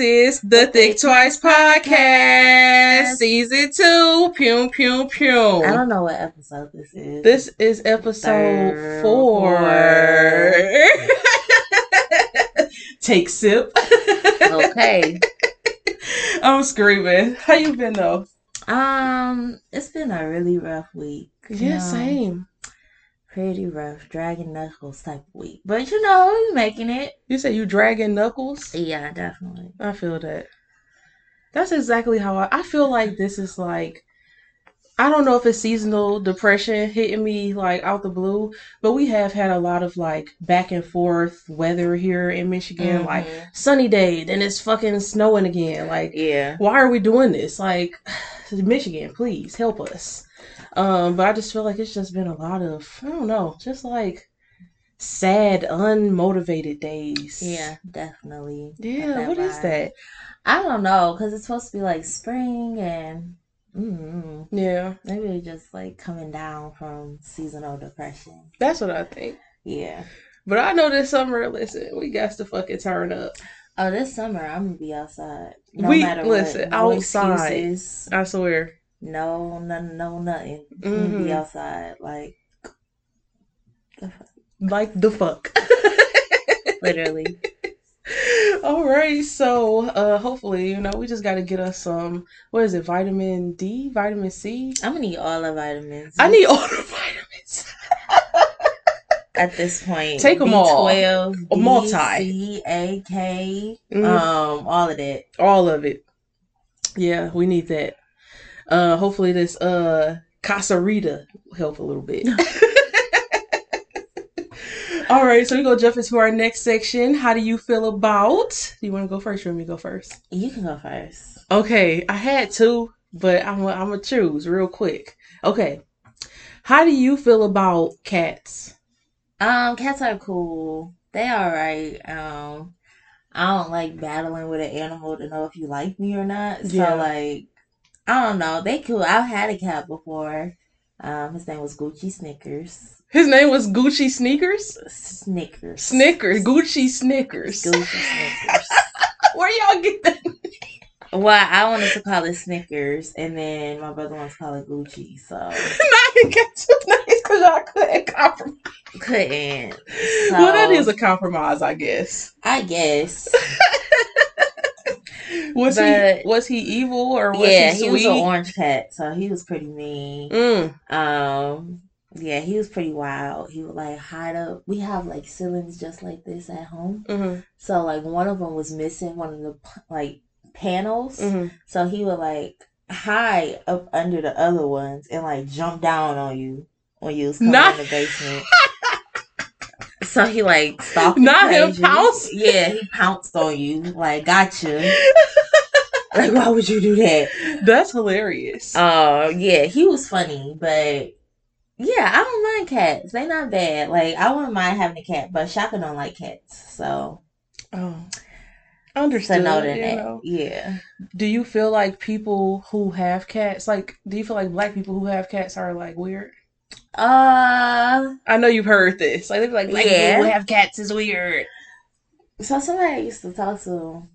is the Thick Twice Podcast, season two. Pew, pew, pew. I don't know what episode this is. This is episode Third, four. four. Take sip. okay. I'm screaming. How you been though? Um, it's been a really rough week. Yeah, know? same. Pretty rough, dragging knuckles type of week. But you know, we making it. You say you dragging knuckles? Yeah, definitely. I feel that. That's exactly how I, I feel like this is like I don't know if it's seasonal depression hitting me like out the blue, but we have had a lot of like back and forth weather here in Michigan, like Mhm. sunny day, then it's fucking snowing again. Like yeah. why are we doing this? Like Michigan, please help us. Um, but I just feel like it's just been a lot of I don't know, just like sad, unmotivated days. Yeah, definitely. Yeah, that what is vibe. that? I don't know, because it's supposed to be like spring and mm, Yeah, maybe just like coming down from seasonal depression. that's what I think. Yeah. But I know this summer, listen, we got to fucking turn up. Oh, this summer I'm gonna be outside. No We- matter listen, what. No outside. excuses. I swear. No, nothing, no, nothing. Mhm. be outside, like Like the fuck. literally. All right, so uh hopefully, you know, we just got to get us some what is it? Vitamin D, vitamin C. I'm gonna need all the vitamins. I need all the vitamins. at this point. Take 'em all. B12, A D, multi. C, A, K, Mhm. um, all of that. all of it. Yeah, we need that. Uh hopefully this uh Casarita will help a little bit. All right, so we go jump into our next section. How do you feel about? Do you want to go first or let me go first? You can go first. Okay, I had to, but I'm i I'm gonna choose real quick. Okay, how do you feel about cats? Um, cats are cool. They alright. Um, I don't like battling with an animal to know if you like me or not. So Yeah. like, I don't know. They cool. I've had a cat before. Um, his name was Gucci Snickers. His name was Gucci Sneakers. Snickers. Snickers, Gucci Snickers. Gucci Snickers. Where y'all get that? Well, I wanted to call it Snickers, and then my brother wants to call it Gucci, so Now you got two names because y'all couldn't compromise. couldn't. well, that is a compromise, I guess. I guess. Was But- he was he evil or was yeah, he he was an orange cat, so he was pretty mean. Mm. Um, yeah, he was pretty wild. He would like hide up. We have like ceilings just like this at home, hmm so like one of them was missing one of the like panels, hmm so he would like hide up under the other ones and like jump down on you when you was coming Not- in the basement. So he like stalked Not him crazy. pounce? Yeah, he pounced on you. Like, gotcha. like, why would you do that? That's hilarious. Uh, yeah, he was funny, but yeah, I don't mind cats. They not bad. Like, I wouldn't mind having a cat, but Shaka don't like cats, so oh, it's understood. a no to you that. know. Yeah. Do you feel like people who have cats, like, do you feel like black people who have cats are like weird? Uh, I know you've heard this. Like, they be like, black Yeah. people have cats is weird. so somebody I used to talk to,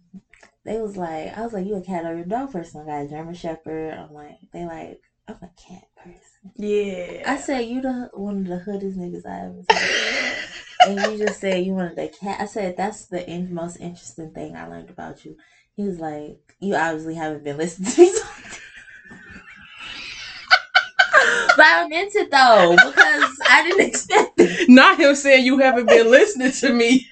they was like, I was like, you a cat or a dog person? I got a German Shepherd. I'm like, they like, I'm a cat person. Yeah. I said, you the one of the hoodest niggas I ever seen. and you just said you wanted a cat. I said that's the in- most interesting thing I learned about you. He was like, you obviously haven't been listening to me. but I'm into it though because I didn't expect it. Not him saying you haven't been listening to me.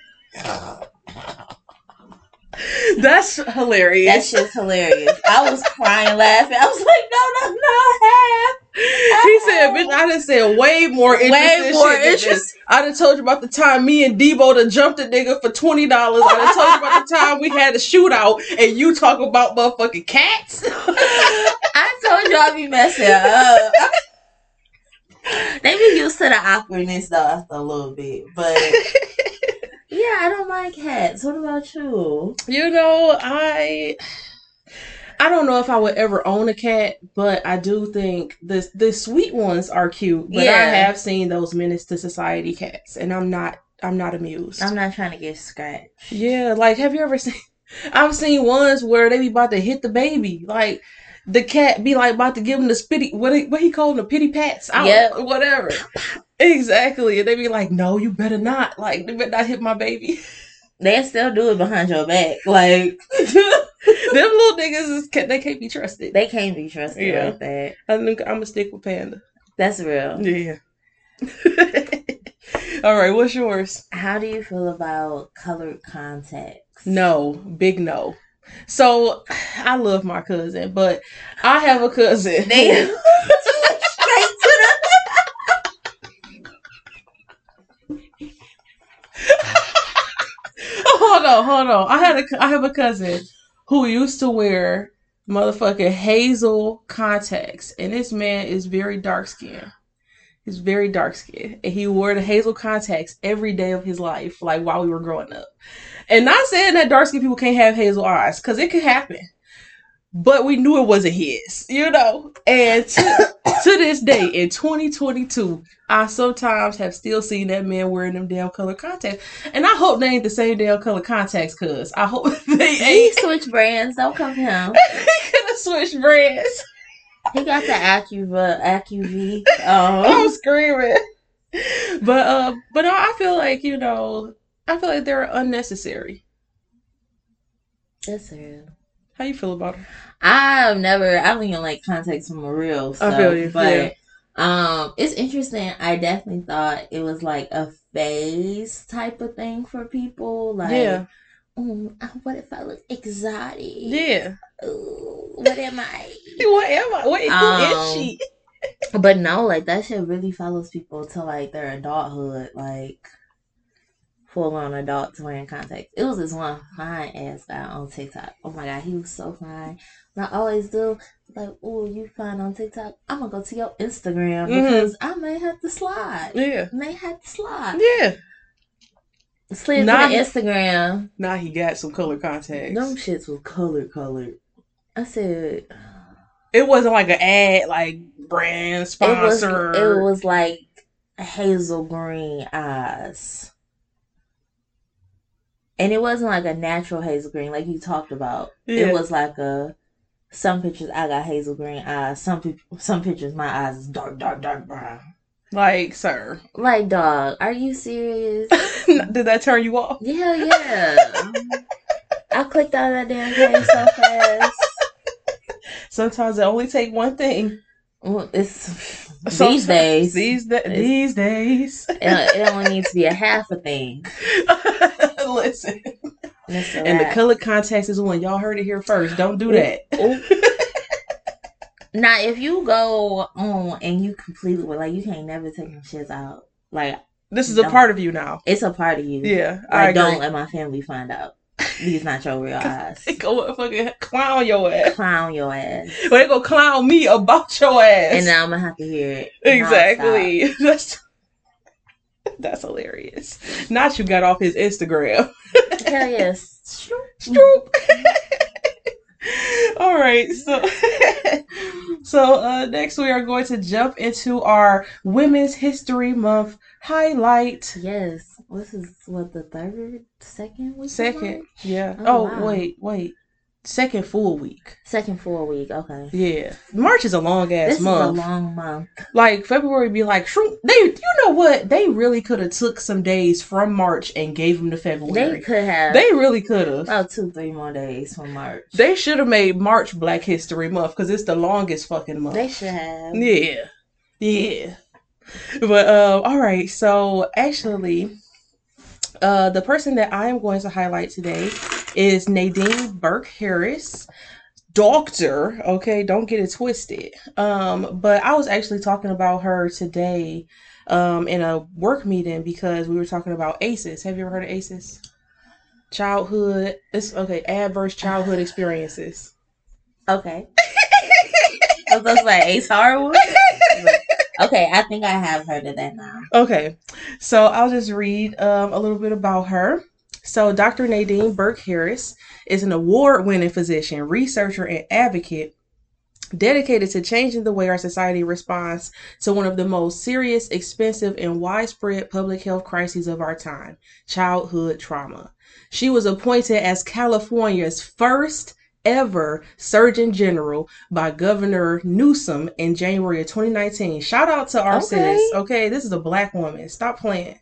That's That hilarious. shit's hilarious. I was crying, laughing. I was like, no, no, no, half. He said, bitch, I done said way more interesting Way more shit than this. interesting. I done told you about the time me and Debo done jumped a nigga for $20. I done told you about the time we had a shootout and you talk about motherfucking cats. I told you I'd be messing up. they be used to the awkwardness though after a little bit, but yeah, I don't like cats. What about you? you know, I I don't know if I would ever own a cat, but I do think the the sweet ones are cute. But I have seen those menace to society cats, and I'm not I'm not amused. I'm not trying to get scratched. Yeah, like have you ever seen? I've seen ones where they be about to hit the baby, like the cat be like about to give him the spitty what he, what he called the pity pats, I Yep. whatever. exactly, and they be like, "No, you better not. Like, they better not hit my baby." They still do it behind your back. Like Them little niggas is they can't be trusted. they can't be trusted Yeah. like that. I think I'm gonna stick with Panda. That's real. Yeah. All right, what's yours? How do you feel about colored contacts? No, big no. So I love my cousin, but I have a cousin. Damn. Hold on, hold on. I had a I have a cousin who used to wear motherfucking hazel contacts, and this man is very dark skinned. He's very dark skinned, and he wore the hazel contacts every day of his life, like while we were growing up. And not saying that dark skinned people can't have hazel eyes, because it could happen. But we knew it wasn't his, you know. And to, to this day, in 2022, I sometimes have still seen that man wearing them damn color contacts. And I hope they ain't the same damn color contacts, cuz I hope they He ain't. switch brands. Don't come to him. he could have switched brands. He got the Acuva, Acuvue. I'm Um, screaming. But uh, but no, I feel like you know, I feel like they're unnecessary. that's real. How you feel about them? I've never. I don't even like contacts from a real I feel you, But yeah. um, it's interesting. I definitely thought it was like a phase type of thing for people. Like, yeah, "Ooh, uh, what if I look exotic? yeah. Ooh, what am I? What am I? What, who Um, is she? But no, like that shit really follows people to like their adulthood, like full on adults wearing contacts. It was this one fine ass guy on TikTok. Oh my god, he was so fine. And I always do like, oh, you fine on TikTok. I'm gonna go to your Instagram Mhm. because I may have to slide. Yeah, May have to slide. yeah. Slid Nah. to Instagram. Now he got some color contacts. Them shits was colored, colored. I said It wasn't like an ad, like brand it was. sponsor. It was like hazel green eyes. And it wasn't like a natural hazel green like you talked about. Yeah. It was like a some pictures I got hazel green eyes. Some people some pictures my eyes is dark, dark, dark brown. like, sir. Like dog, are you serious? Did that turn you off? yeah, yeah. I clicked out of that damn page so fast. Sometimes it only take one thing. Well, it's Sometimes- these days. These da- these days. it, it only needs to be a half a thing. Listen. And, it's the color contacts is one. Y'all heard it here first. Don't do that. Now, if you go on and you completely like, you can't never take them shits out. Like, This is a part of you now. it's a part of you. Yeah, I Like, agree. don't let my family find out. These not your real eyes. Go fucking clown your ass. Clown your ass. Well, they go clown me about your ass. And now I'm gonna have to hear it. exactly. That's that's hilarious. Not you got off his Instagram. Hell yes. Stroop. All right, so so uh, next we are going to jump into our Women's History Month highlight. Yes. This is what the third, second week. Second, yeah. Oh, Oh, wow. wait, wait. Second full week. Second full week. Okay. Yeah, March is a long ass This month. is a long month. like February be like shroom. They, you know what? They really could have took some days from March and gave them to February. They could have They really could have. about two, three more days from March. They should have made March Black History Month because it's the longest fucking month. They should have. Yeah. Yeah. But uh all right, so actually uh the person that I am going to highlight today is Nadine Burke Harris. Doctor, okay, don't get it twisted. Um, but I was actually talking about her today um in a work meeting because we were talking about ACEs. Have you ever heard of ACEs? Childhood, it's okay, adverse childhood experiences. Okay. Was those like Ace Harwood? okay, I think I have heard of that now. Okay, so I'll just read um, a little bit about her. So, Dr. Nadine Burke Harris is an award winning physician, researcher, and advocate dedicated to changing the way our society responds to one of the most serious, expensive, and widespread public health crises of our time childhood trauma. She was appointed as California's first ever Surgeon General by Governor Newsom in January of 2019. Shout out to our Okay. sis. Okay, this is a black woman. Stop playing.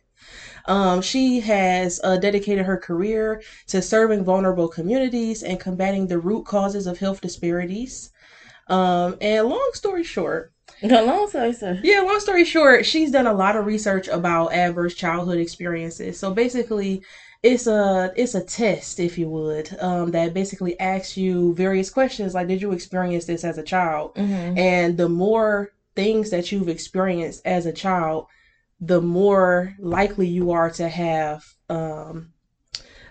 Um, she has uh, dedicated her career to serving vulnerable communities and combating the root causes of health disparities. Um, and long story short, No, long story short. yeah, long story short, she's done a lot of research about adverse childhood experiences. So basically, it's a it's a test, if you would, um, that basically asks you various questions like, did you experience this as a child? Mm-hmm. And the more things that you've experienced as a child, the more likely you are to have um,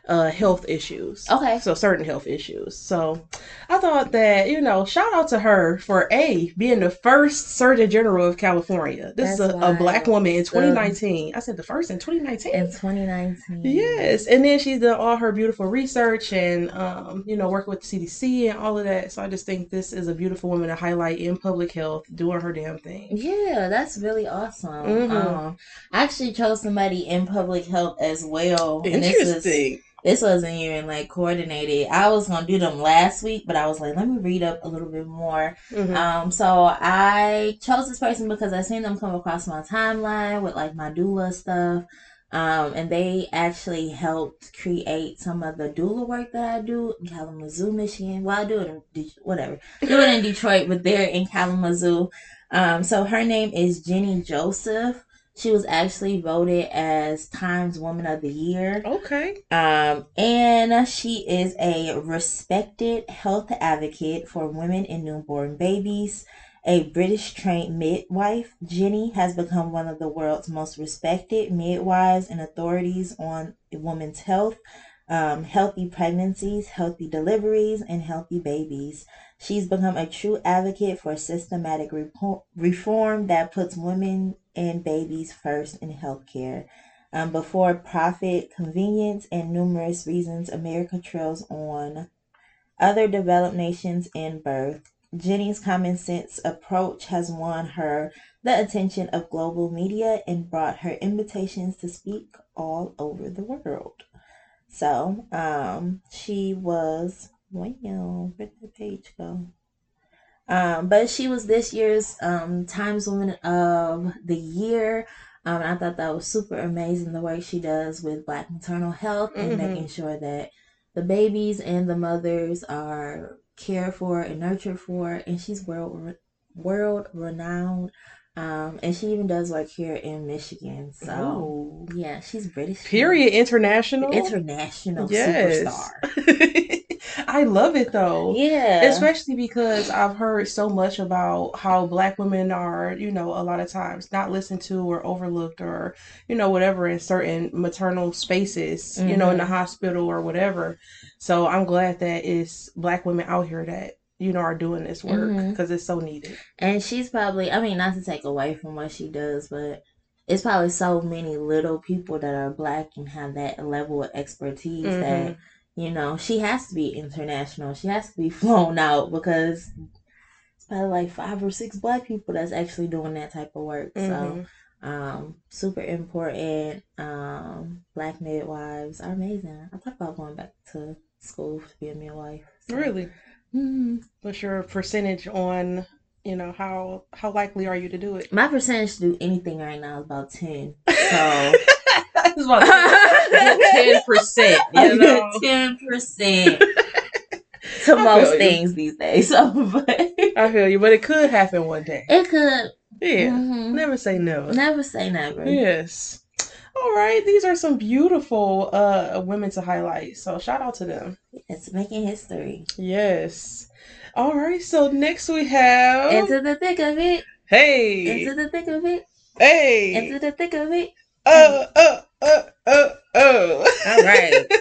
uh, health issues. Okay. So certain health issues. So I thought that, you know, shout out to her for A, being the first Surgeon General of California. This is a, a black woman in 2019. I said the first in 2019. In 2019. Yes, and then she's done all her beautiful research and um, you know working with the CDC and all of that. So I just think this is a beautiful woman to highlight in public health, doing her damn thing. Yeah, that's really awesome. Mhm. Um, I actually chose somebody in public health as well. And this Interesting. This wasn't even like coordinated. I was gonna do them last week, but I was like, let me read up a little bit more. Mhm. Um, so I chose this person because I seen them come across my timeline with like my doula stuff. Um, and they actually helped create some of the doula work that I do in Kalamazoo, Michigan. Well, I do it in De- whatever, do it in Detroit, but they're in Kalamazoo. Um, so her name is Jennie Joseph. She was actually voted as Times Woman of the Year. Okay. Um, and she is a respected health advocate for women and newborn babies. A British trained midwife, Jennie has become one of the world's most respected midwives and authorities on women's health, um, healthy pregnancies, healthy deliveries, and healthy babies. She's become a true advocate for systematic reform that puts women and babies first in healthcare. Um, before profit, convenience, and numerous reasons, America trails on other developed nations in birth. Jennie's common sense approach has won her the attention of global media and brought her invitations to speak all over the world. So, um, she was wow, where did the page go? Um, but she was this year's um Times Woman of the Year. Um, I thought that was super amazing the work she does with Black maternal health and Mhm. making sure that the babies and the mothers are cared for and nurtured for. And she's world world renowned. Um, and she even does work here in Michigan. So Ooh. yeah, she's British. Period. International. International Yes. superstar. I love it though. Yeah. Especially because I've heard so much about how black women are, you know, a lot of times not listened to or overlooked or, you know, whatever in certain maternal spaces, you know, in the Mhm. hospital or whatever. So I'm glad that it's black women out here that, you know, are doing this work because it's so needed. And she's probably, I mean, not to take away from what she does, but it's probably so many little people that are black and have that level of expertise that, you know, she has to be international. She has to be flown out because it's probably like five or six black people that's actually doing that type of work. Mhm. So, um, super important. Um, black midwives are amazing. I thought about going back to school to be a midwife. So- Really? Mhm. What's your percentage on, you know, how how likely are you to do it? My percentage to do anything right now is about 10. So. It's about ten percent. You know, ten percent to I most you. things these days. So, but I feel you, but it could happen one day. it could Yeah, mhm. never say never. never say never. Yes. All right, these are some beautiful uh women to highlight. So shout out to them. It's making history. Yes. All right, so next we have Into the thick of it. Hey. Into the thick of it. Hey. Into the thick of it. Uh uh uh uh uh. All right.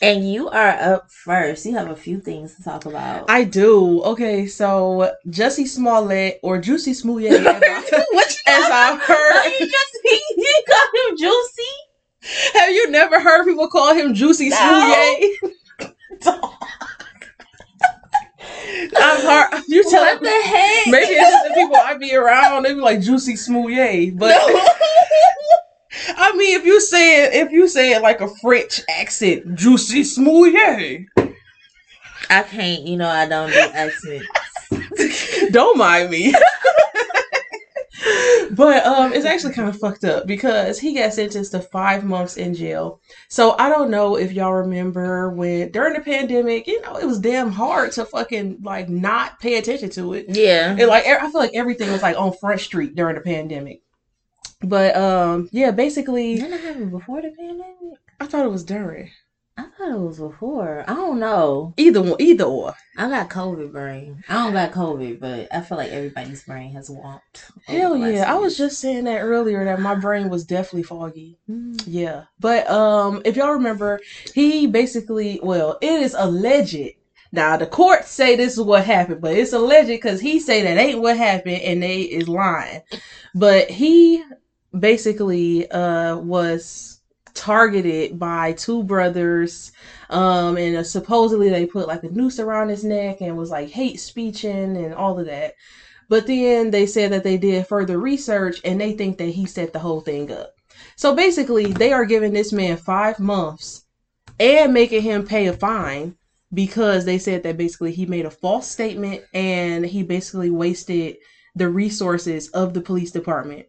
And you are up first. You have a few things to talk about. I do. Okay, so Jussie Smollett or Juicy Smollett, as, I, what you as I've heard. you just you got him juicy. Have you never heard people call him Juicy No. Smollett? I'm hard. You tell what the heck? Maybe it's the people I be around. They be like juicy smoothie, but I mean, if you say it, if you say it like a French accent, juicy smoothie. I can't. You know, I don't do accents. Don't mind me. but um it's actually kind of fucked up because he got sentenced to five months in jail. So I don't know if y'all remember when during the pandemic, you know, it was damn hard to fucking like not pay attention to it. Yeah. And like I feel like everything was like on Front Street during the pandemic. But um yeah, basically Didn't it happen before the pandemic? I thought it was during. I thought it was before. I don't know. Either one, either or. I got COVID brain. I don't got COVID, but I feel like everybody's brain has warped. over Hell yeah. I was just saying that earlier that my brain was definitely foggy. Mm. Yeah. But um if y'all remember, he basically well, it is alleged. Now the courts say this is what happened, but it's alleged because he say that ain't what happened and they is lying. But he basically uh was targeted by two brothers um and uh, supposedly they put like a noose around his neck and was like hate speeching and all of that. But then they said that they did further research and they think that he set the whole thing up. So basically they are giving this man five months and making him pay a fine because they said that basically he made a false statement and he basically wasted the resources of the police department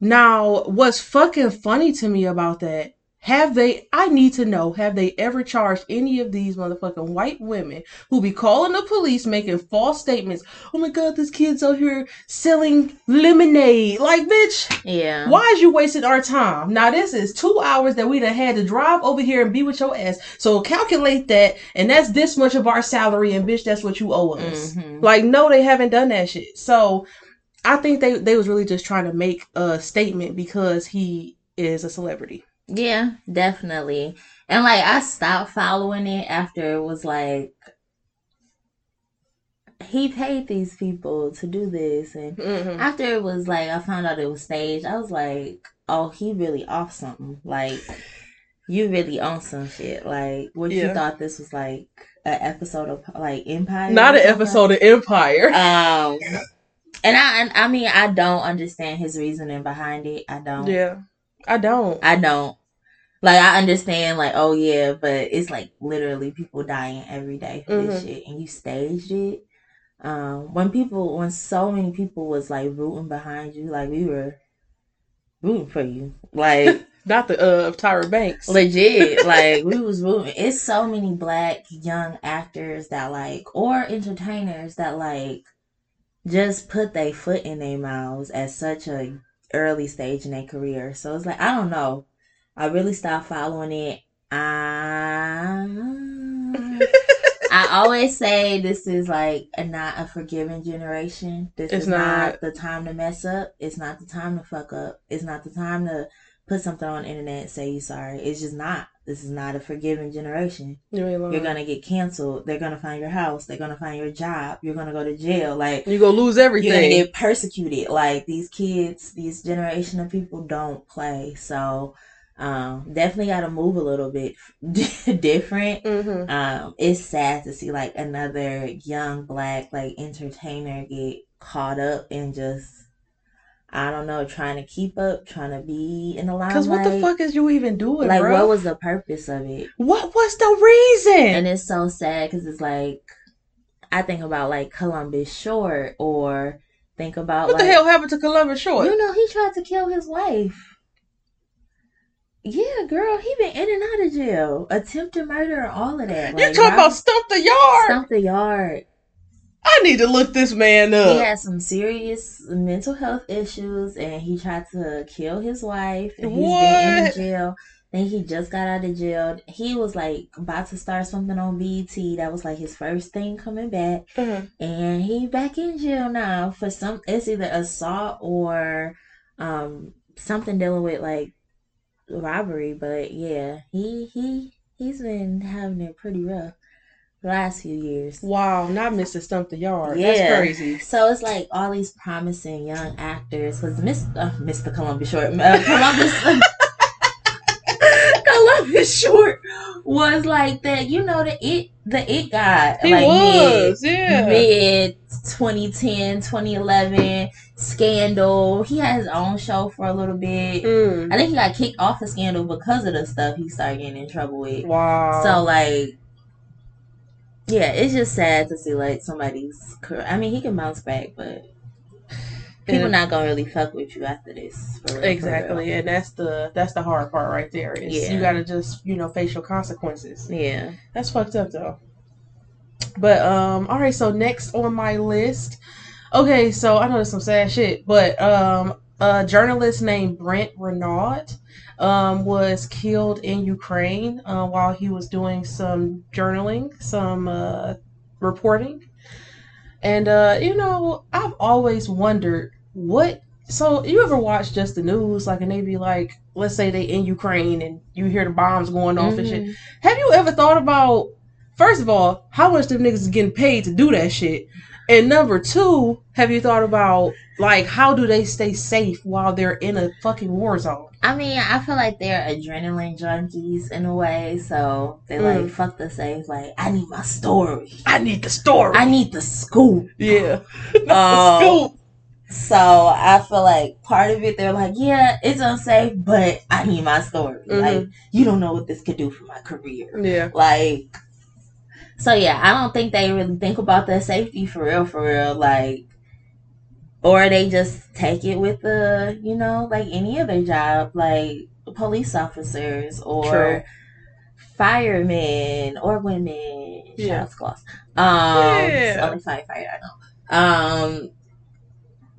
now, what's fucking funny to me about that, have they, I need to know, have they ever charged any of these motherfucking white women who be calling the police making false statements? Oh my god, this kid's out here selling lemonade. Like, bitch, Yeah. why is you wasting our time? Now, this is two hours that we done had to drive over here and be with your ass. So calculate that, and that's this much of our salary, and bitch, that's what you owe us. Mhm. Like, no, they haven't done that shit. So I think they they was really just trying to make a statement because he is a celebrity. Yeah, definitely. And like I stopped following it after it was like he paid these people to do this and Mm-hmm. after it was like I found out it was staged, I was like, Oh, he really off something. Like you really on some shit. Like what you thought this was like an episode of like Empire. Not an episode of Empire. Um and I and I mean I don't understand his reasoning behind it. I don't. yeah, I don't. I don't. Like I understand, like oh yeah, but it's like literally people dying every day for this Mhm. shit, and you staged it. Um, when people, when so many people was like rooting behind you, like we were rooting for you, like Not the uh of Tyra Banks. legit, like we was rooting. It's so many black young actors that like, or entertainers that like, just put their foot in their mouths at such a early stage in their career. So it's like I don't know. I really stopped following it. I I always say this is like a not a forgiving generation. This It's is not. not. the time to mess up. It's not the time to fuck up. It's not the time to put something on the internet say you sorry. It's just not. This is not a forgiving generation. You ain't lying. You're gonna get canceled. They're gonna find your house. They're gonna find your job. You're gonna go to jail. Like you're gonna lose everything. you're gonna get persecuted. Like these kids, these generation of people don't play. So um, definitely got to move a little bit different. mm-hmm. Um, it's sad to see like another young black like entertainer get caught up in just I don't know, trying to keep up, trying to be in the limelight. Cause what the fuck is you even doing, Like, bro? what was the purpose of it? what was the reason? And it's so sad because it's like I think about like Columbus Short or think about what like the hell happened to Columbus Short? you know he tried to kill his wife. Yeah, girl, he been in and out of jail, attempted murder, all of that. you talking about Stomp the Yard? Stomp the Yard. I need to look this man up. He had some serious mental health issues, and he tried to kill his wife. And he's been in jail. Then he just got out of jail. He was like about to start something on BET. That was like his first thing coming back, Mhm. and he back in jail now for some. It's either assault or um something dealing with like robbery. But yeah, he he he's been having it pretty rough last few years. Wow, not Mr. Stomp the Yard. Yeah. That's crazy. So it's like all these promising young actors. Because Miss uh, Mr. Columbus Short, uh, Columbus, Columbus short was like that. You know the it the it guy. He like was, mid, yeah. mid 2010, 2011 scandal. He had his own show for a little bit. Mm. I think he got kicked off of scandal because of the stuff he started getting in trouble with. Wow. So like, yeah, it's just sad to see like somebody's. career. I mean, he can bounce back, but people And- not gonna really fuck with you after this. For real, for exactly, and that's the that's the hard part right there. Is Yeah. you got to just you know face your consequences. Yeah. That's fucked up though. But um, all right. So next on my list, okay. So I know there's some sad shit, but um, a journalist named Brent Renaud um was killed in Ukraine uh, while he was doing some journaling, some uh, reporting, and uh, you know I've always wondered what. So you ever watch just the news, like, and they be like, let's say they in Ukraine and you hear the bombs going off and shit. Mhm. Have you ever thought about, first of all, how much them niggas is getting paid to do that shit? And number two, have you thought about, like, how do they stay safe while they're in a fucking war zone? I mean, I feel like they're adrenaline junkies in a way, so they Mm. like fuck the safe. Like, I need my story. I need the story. I need the scoop. yeah. Um, Scoop. So I feel like part of it, they're like, yeah, it's unsafe, but I need my story. Mhm. Like, you don't know what this could do for my career. Yeah. Like, so yeah, I don't think they really think about their safety for real, for real. Like, or they just take it with the, you know, like any other job, like police officers or True. firemen or women. Yeah. Shout out to Um, Yeah. only firefighter I know. Um,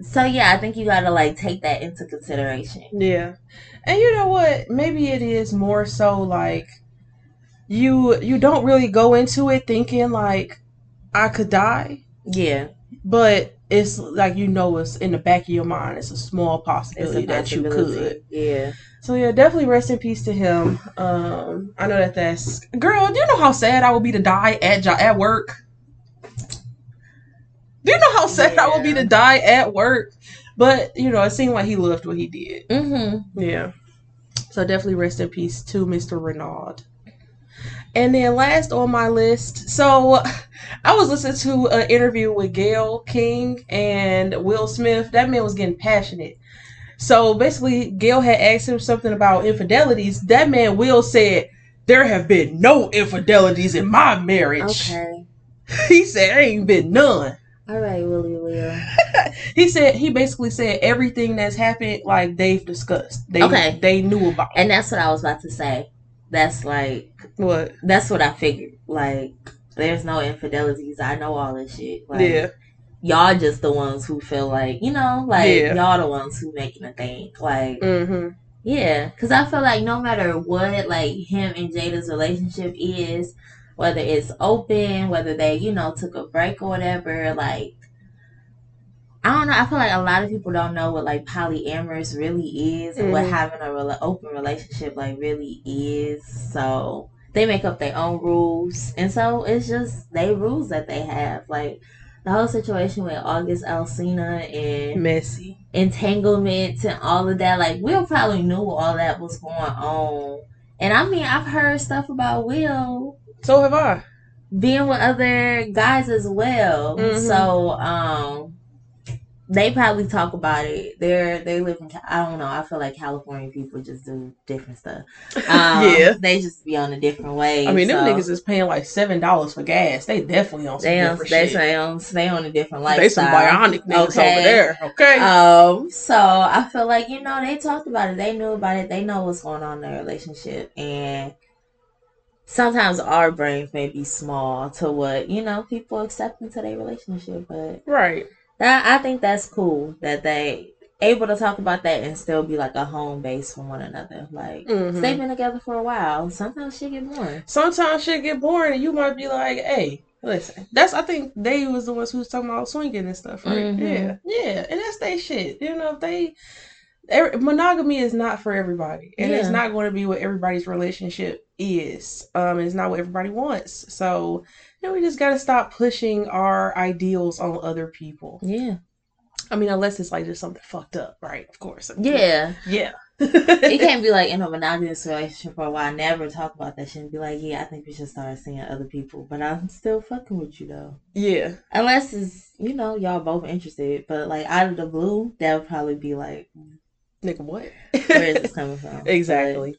so yeah, I think you gotta like take that into consideration. Yeah. And you know what? Maybe it is more so like you you don't really go into it thinking like I could die, Yeah, but it's like you know it's in the back of your mind. It's a small possibility a that you could. Yeah. So yeah, definitely rest in peace to him. Um, I know that that's girl. Do you know how sad I would be to die at jo- at work? Do you know how sad I would be to die at work? But you know, it seemed like he loved what he did. Mm-hmm. Yeah. So definitely rest in peace to Mr. Renaud. And then last on my list, so I was listening to an interview with Gayle King and Will Smith. That man was getting passionate. So basically, Gayle had asked him something about infidelities. That man Will said, "There have been no infidelities in my marriage." Okay. He said, There "Ain't been none." All right, Willie Will. He said he basically said everything that's happened, like they've discussed. They Okay. they knew about. And that's what I was about to say. That's like what? that's what I figured. Like there's no infidelities. I know all this shit. Like, yeah. Y'all just the ones who feel like you know, like Yeah. y'all the ones who making a thing. Like Mm-hmm. yeah, because I feel like no matter what, like him and Jada's relationship is, whether it's open, whether they you know took a break or whatever, like. I don't know. I feel like a lot of people don't know what like polyamorous really is and what Mhm. having a rela- open relationship like really is. So they make up their own rules, and so it's just they rules that they have. Like the whole situation with August Alsina and Messy. entanglements and all of that. Like Will probably knew all that was going on. And I mean, I've heard stuff about Will So have I. being with other guys as well. Mhm. So, um, they probably talk about it. They're they live in. I don't know. I feel like California people just do different stuff. Um, Yeah. they just be on a different way. I mean, them niggas is paying like seven dollars for gas. They definitely on some They on, different they shit. stay on stay on a different lifestyle. They some bionic niggas Okay. over there. Okay. Um, so I feel like you know they talked about it. They knew about it. They know what's going on in their relationship, and sometimes our brains may be small to what you know people accept into their relationship. But right. That I think that's cool that they able to talk about that and still be like a home base for one another. Like Mhm. they've been together for a while. Sometimes shit get boring. Sometimes shit get boring, and you might be like, "Hey, listen." That's I think they was the ones who was talking about swinging and stuff, right? Mhm. Yeah, yeah, and that's their shit. You know, if they every, monogamy is not for everybody, and it's not going to be what everybody's relationship is. Um, it's not what everybody wants. So, you know, we just got to stop pushing our ideals on other people. Yeah, I mean, unless it's like just something fucked up, right? Of course. yeah. Yeah. it can't be like in a monogamous relationship for a while. Never talk about that shit and be like, yeah, I think we should start seeing other people. But I'm still fucking with you though. Yeah. Unless it's you know y'all both interested. But like out of the blue, that would probably be like, Nigga, what? where is this coming from? exactly.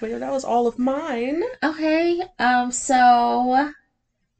But yeah, that was all of mine. Okay. Um. So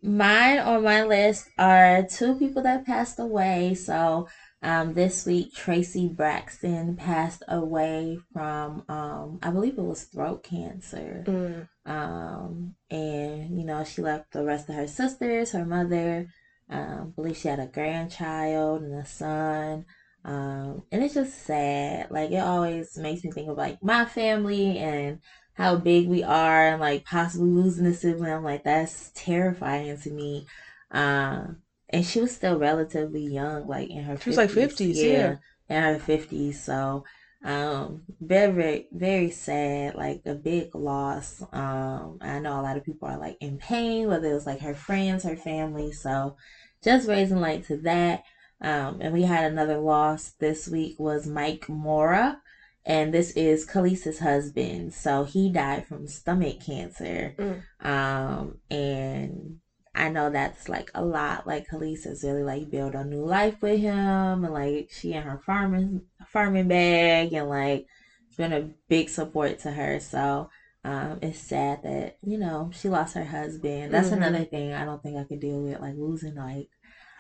mine on my list are two people that passed away. So. Um, this week, Traci Braxton passed away from, um, I believe it was throat cancer. Mm. Um, and you know, she left the rest of her sisters, her mother. Um, I believe she had a grandchild and a son. Um, and it's just sad. Like it always makes me think of like my family and how big we are, and like possibly losing a sibling. I'm like that's terrifying to me. Um, and she was still relatively young, like in her. She was, like, 50s, yeah. in her fifties. So um very very very sad like a big loss um i know a lot of people are like in pain whether it was like her friends her family so just raising light to that um and we had another loss this week was mike mora and this is Kelis's husband so he died from stomach cancer Mm. um and I know that's like a lot. Like Kelis has really like built a new life with him, and like she and her farming farming bag, and like it's been a big support to her. So um, it's sad that you know she lost her husband. That's Mhm. another thing I don't think I could deal with, like losing like.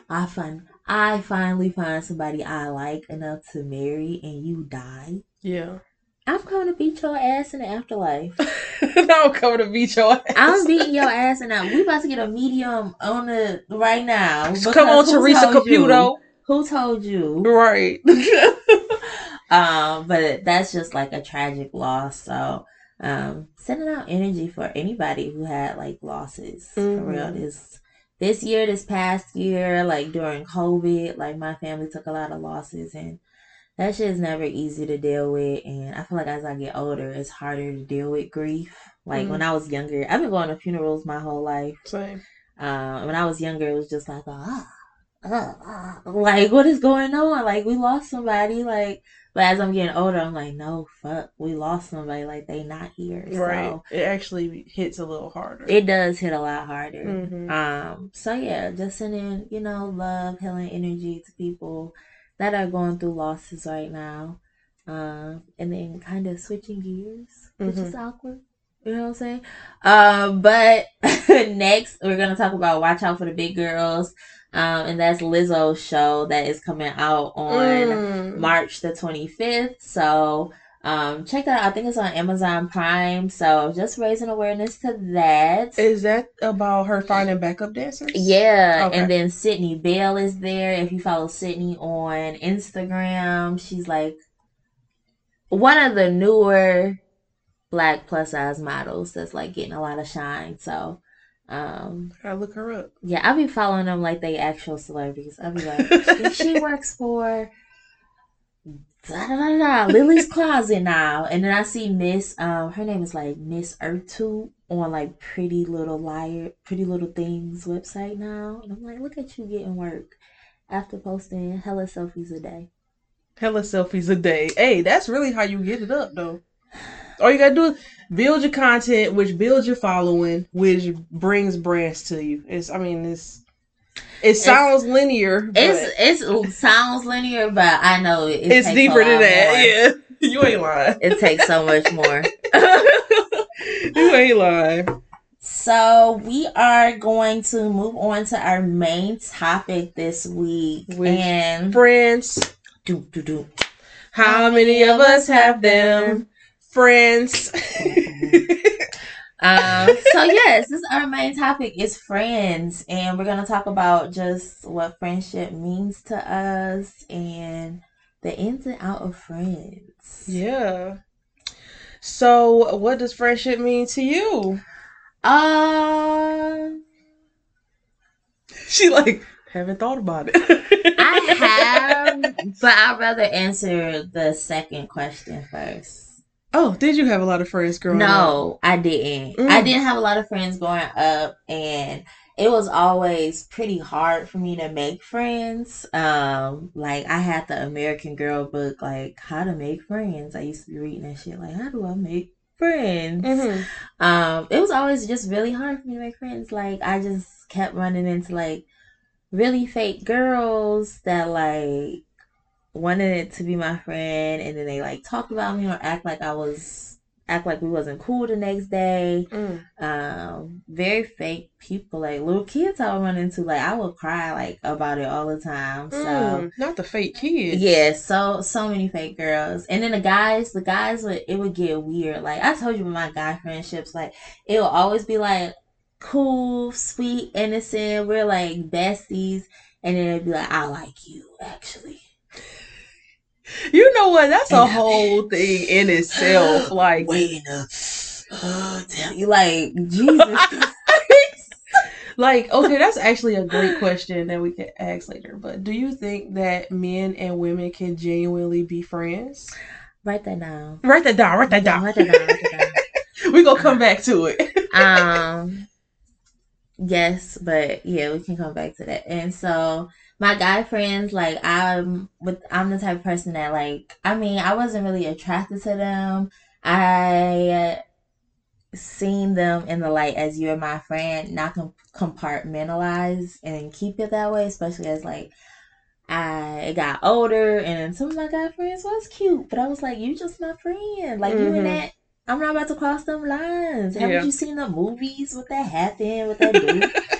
I find I finally find somebody I like enough to marry, and you die. Yeah. I'm coming to beat your ass in the afterlife. I'm coming to beat your ass. I'm beating your ass and now we about to get a medium on the right now. Come on, Theresa you? Caputo. Who told you? Right. Um, but that's just like a tragic loss. So, um, sending out energy for anybody who had like losses for Mhm. real. This this year, this past year, like during COVID, like my family took a lot of losses and that shit is never easy to deal with. And I feel like as I get older, it's harder to deal with grief. Like Mhm. when I was younger, I've been going to funerals my whole life. Same. Um, when I was younger, it was just like, ah, ah, ah, like what is going on? Like we lost somebody. Like, but as I'm getting older, I'm like, no, fuck, we lost somebody. Like they not here. Right. So It actually hits a little harder. it does hit a lot harder. Mhm. Um, so yeah, just sending, you know, love, healing energy to people that are going through losses right now. Um, and then kind of switching gears, which Mhm. is awkward. You know what I'm saying? Um, but next we're gonna talk about Watch Out for the Big Girls. Um, and that's Lizzo's show that is coming out on Mm. March the 25th. So um, check that out. I think it's on Amazon Prime. So just raising awareness to that. Is that about her finding backup dancers? Yeah, Okay. and then Sydney Bell is there. If you follow Sydney on Instagram, she's like one of the newer black plus size models that's like getting a lot of shine. So, um, I look her up. yeah, I'll be following them like they actual celebrities. I'll be like, she works for da da da da Lily's Closet now, and then I see Miss um her name is like Miss Ertu on like Pretty Little Liar, Pretty Little Things website now, and I'm like, look at you getting work after posting hella selfies a day. Hella selfies a day. Hey, that's really how you get it up, though. All you gotta do is build your content, which builds your following, which brings brands to you. It's, I mean, it's, it sounds linear, but It's it's it sounds linear, but I know it, it it's deeper than that. more. Yeah, you ain't lying. It takes so much more. you ain't lying. So we are going to move on to our main topic this week, Which- and Friends. do do do. How many of us have them? Friends. Um, so yes, this our main topic is friends, and we're gonna talk about just what friendship means to us and the ins and out of friends. yeah. So, what does friendship mean to you? Um, She like haven't thought about it. I have, but I'd rather answer the second question first. Oh, did you have a lot of friends growing up? No, I didn't. Mm. I didn't have a lot of friends growing up, and it was always pretty hard for me to make friends. Um, like I had the American Girl book, like how to make friends. I used to be reading that shit, like how do I make friends? Mhm. Um, it was always just really hard for me to make friends. Like I just kept running into like really fake girls that like wanted it to be my friend, and then they like talked about me or act like I was act like we wasn't cool the next day Mm. um very fake people like little kids I would run into like I would cry like about it all the time so Mm. Not the fake kids. yeah so so many fake girls and then the guys the guys would it would get weird like I told you with my guy friendships like it will always be like cool sweet innocent we're like besties and then it'd be like I like you actually You know what? That's a And I- whole thing in itself. Like, waiting uh, tell you like Jesus like okay, that's actually a great question that we could ask later. But do you think that men and women can genuinely be friends? write that down Write that down. Write that down. write that down write that down we gonna come back to it. um yes but yeah we can come back to that and so my guy friends like i'm with i'm the type of person that like i mean i wasn't really attracted to them i seen them in the light as you're my friend not com- compartmentalize and keep it that way especially as like I got older and some of my guy friends was cute, but I was like, you just my friend. Like you Mhm. and that I'm not about to cross them lines. Haven't Yeah. you seen the movies with that happen with that dude?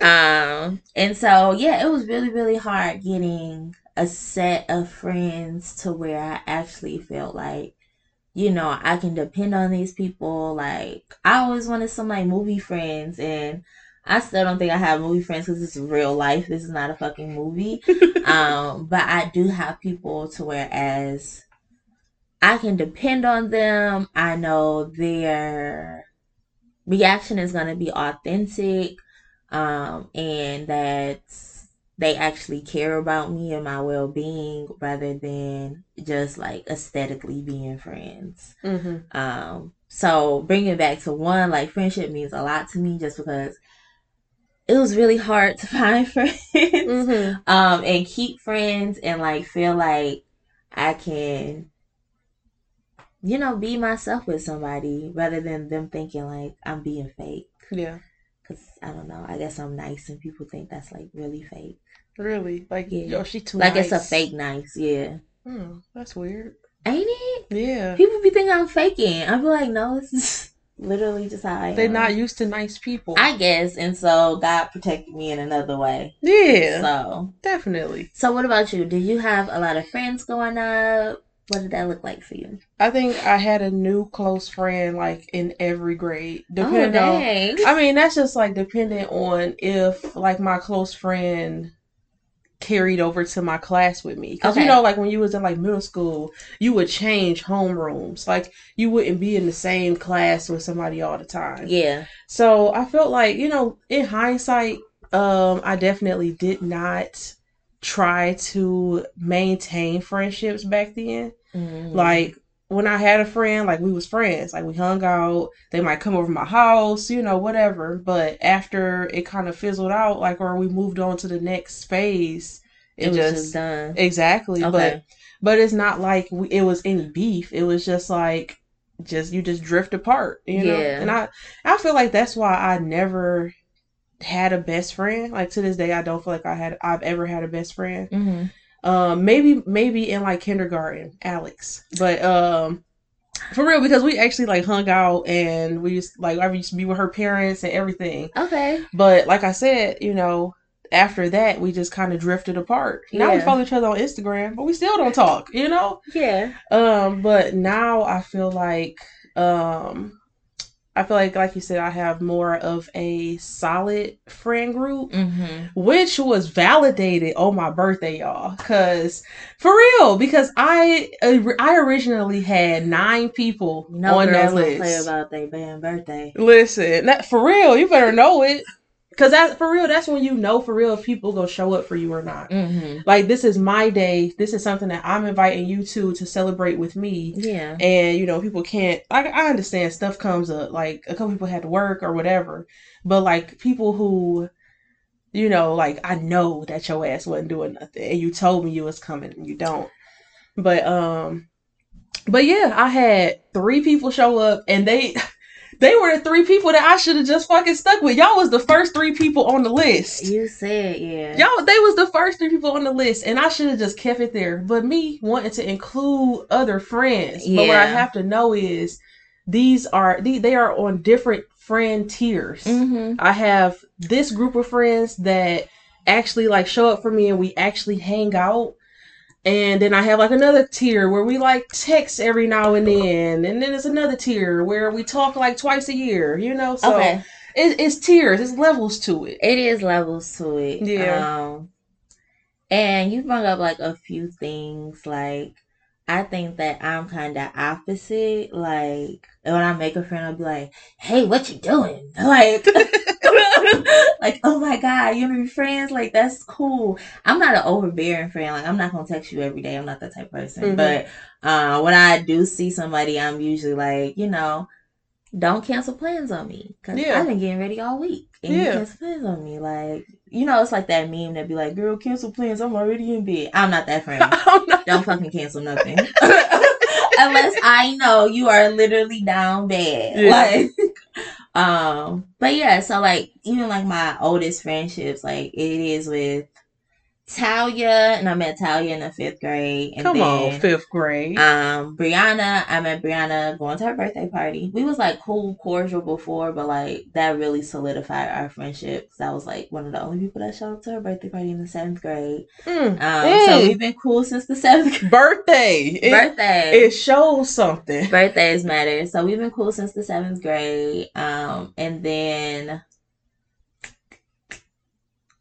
um, and so yeah, it was really, really hard getting a set of friends to where I actually felt like, you know, I can depend on these people. Like I always wanted some like movie friends, and I still don't think I have movie friends because it's real life. This is not a fucking movie. um, but I do have people to where as I can depend on them. I know their reaction is going to be authentic um, and that they actually care about me and my well being rather than just like aesthetically being friends. Mm-hmm. Um, so bringing back to one, like friendship means a lot to me just because it was really hard to find friends Mm-hmm. um and keep friends and like feel like I can you know be myself with somebody rather than them thinking like I'm being fake Yeah. Cuz I don't know I guess I'm nice and people think that's like really fake Really? Like, Yeah. yo, she too like it's a fake nice yeah Hmm, that's weird. ain't it Yeah. people be thinking I'm faking I be like no this is literally just how I They're not used to nice people. I guess and so God protected me in another way yeah, so definitely. so what about you did you have a lot of friends growing up what did that look like for you I think I had a new close friend like in every grade. oh Depending on I mean, that's just like dependent on if like my close friend carried over to my class with me. Because Okay. you know, like when you was in like middle school, you would change homerooms. Like you wouldn't be in the same class with somebody all the time. yeah So I felt like, you know, in hindsight, um, I definitely did not try to maintain friendships back then. Mhm. Like when I had a friend, like we was friends, like we hung out. They might come over my house, you know, whatever. But after it kind of fizzled out, like or we moved on to the next phase, it, it was just, just done. exactly. But Okay. but it's not like we, it was any beef. It was just like just you just drift apart, you know. Yeah. And I I feel like that's why I never had a best friend. Like to this day, I don't feel like I had I've ever had a best friend. hmm Um, maybe maybe in like kindergarten, Alex, but um. For real, because we actually like hung out and we used like I used to be with her parents and everything. Okay. But like I said, you know, after that we just kind of drifted apart. Now we follow each other on Instagram, but we still don't talk, you know? Yeah. Um, but now I feel like um I feel like like you said, I have more of a solid friend group. hmm Which was validated on my birthday, y'all. Cause for real, because I I originally had nine people No on girls that list. play about their band birthday. Listen, that, for real, you better know it. Cause that for real, that's when you know for real if people gonna show up for you or not. Mm-hmm. Like this is my day. This is something that I'm inviting you to to celebrate with me. Yeah. And you know, people can't. I, I understand stuff comes up. Like a couple people had to work or whatever, but like people who, you know, like I know that your ass wasn't doing nothing, and you told me you was coming, and you don't. But um, but yeah, I had three people show up, and they. They were the three people that I should have just fucking stuck with. Y'all was the first three people on the list. You said yeah. Y'all, they was the first three people on the list, and I should have just kept it there. But me wanting to include other friends, but what I have to know is these are they, they are on different friend tiers. Mm-hmm. I have this group of friends that actually like show up for me, and we actually hang out. And then I have like another tier where we like text every now and then, and then there's another tier where we talk like twice a year. You know, so okay. it, it's tiers, it's levels to it. It is levels to it. Yeah. Um, and you brought up like a few things. Like, I think that I'm kind of opposite. Like, when I make a friend, I'll be like, "Hey, what you doing?" Like, like, oh my god, you wanna be friends? Like, that's cool. I'm not an overbearing friend. Like, I'm not gonna text you every day. I'm not that type of person. Mhm. But uh, when I do see somebody, I'm usually like, you know. Don't cancel plans on me because Yeah. I've been getting ready all week and you cancel plans on me. Like, you know, it's like that meme that be like, "Girl, cancel plans. I'm already in bed." I'm not that friend. Not- Don't fucking cancel nothing unless I know you are literally down bad. Yeah. Like, um, but yeah. So like, even like my oldest friendships, like it is with Talia, and I met Talia in the fifth grade. And Come then, on, fifth grade. um, Brianna, I met Brianna going to her birthday party. We was like cool, cordial before, but like that really solidified our friendship. Cause I was like one of the only people that showed up to her birthday party in the seventh grade. Mm. Um, Mm. so we've been cool since the seventh grade. Birthday. It, birthday. it shows something. Birthdays matter. So we've been cool since the seventh grade. Um, and then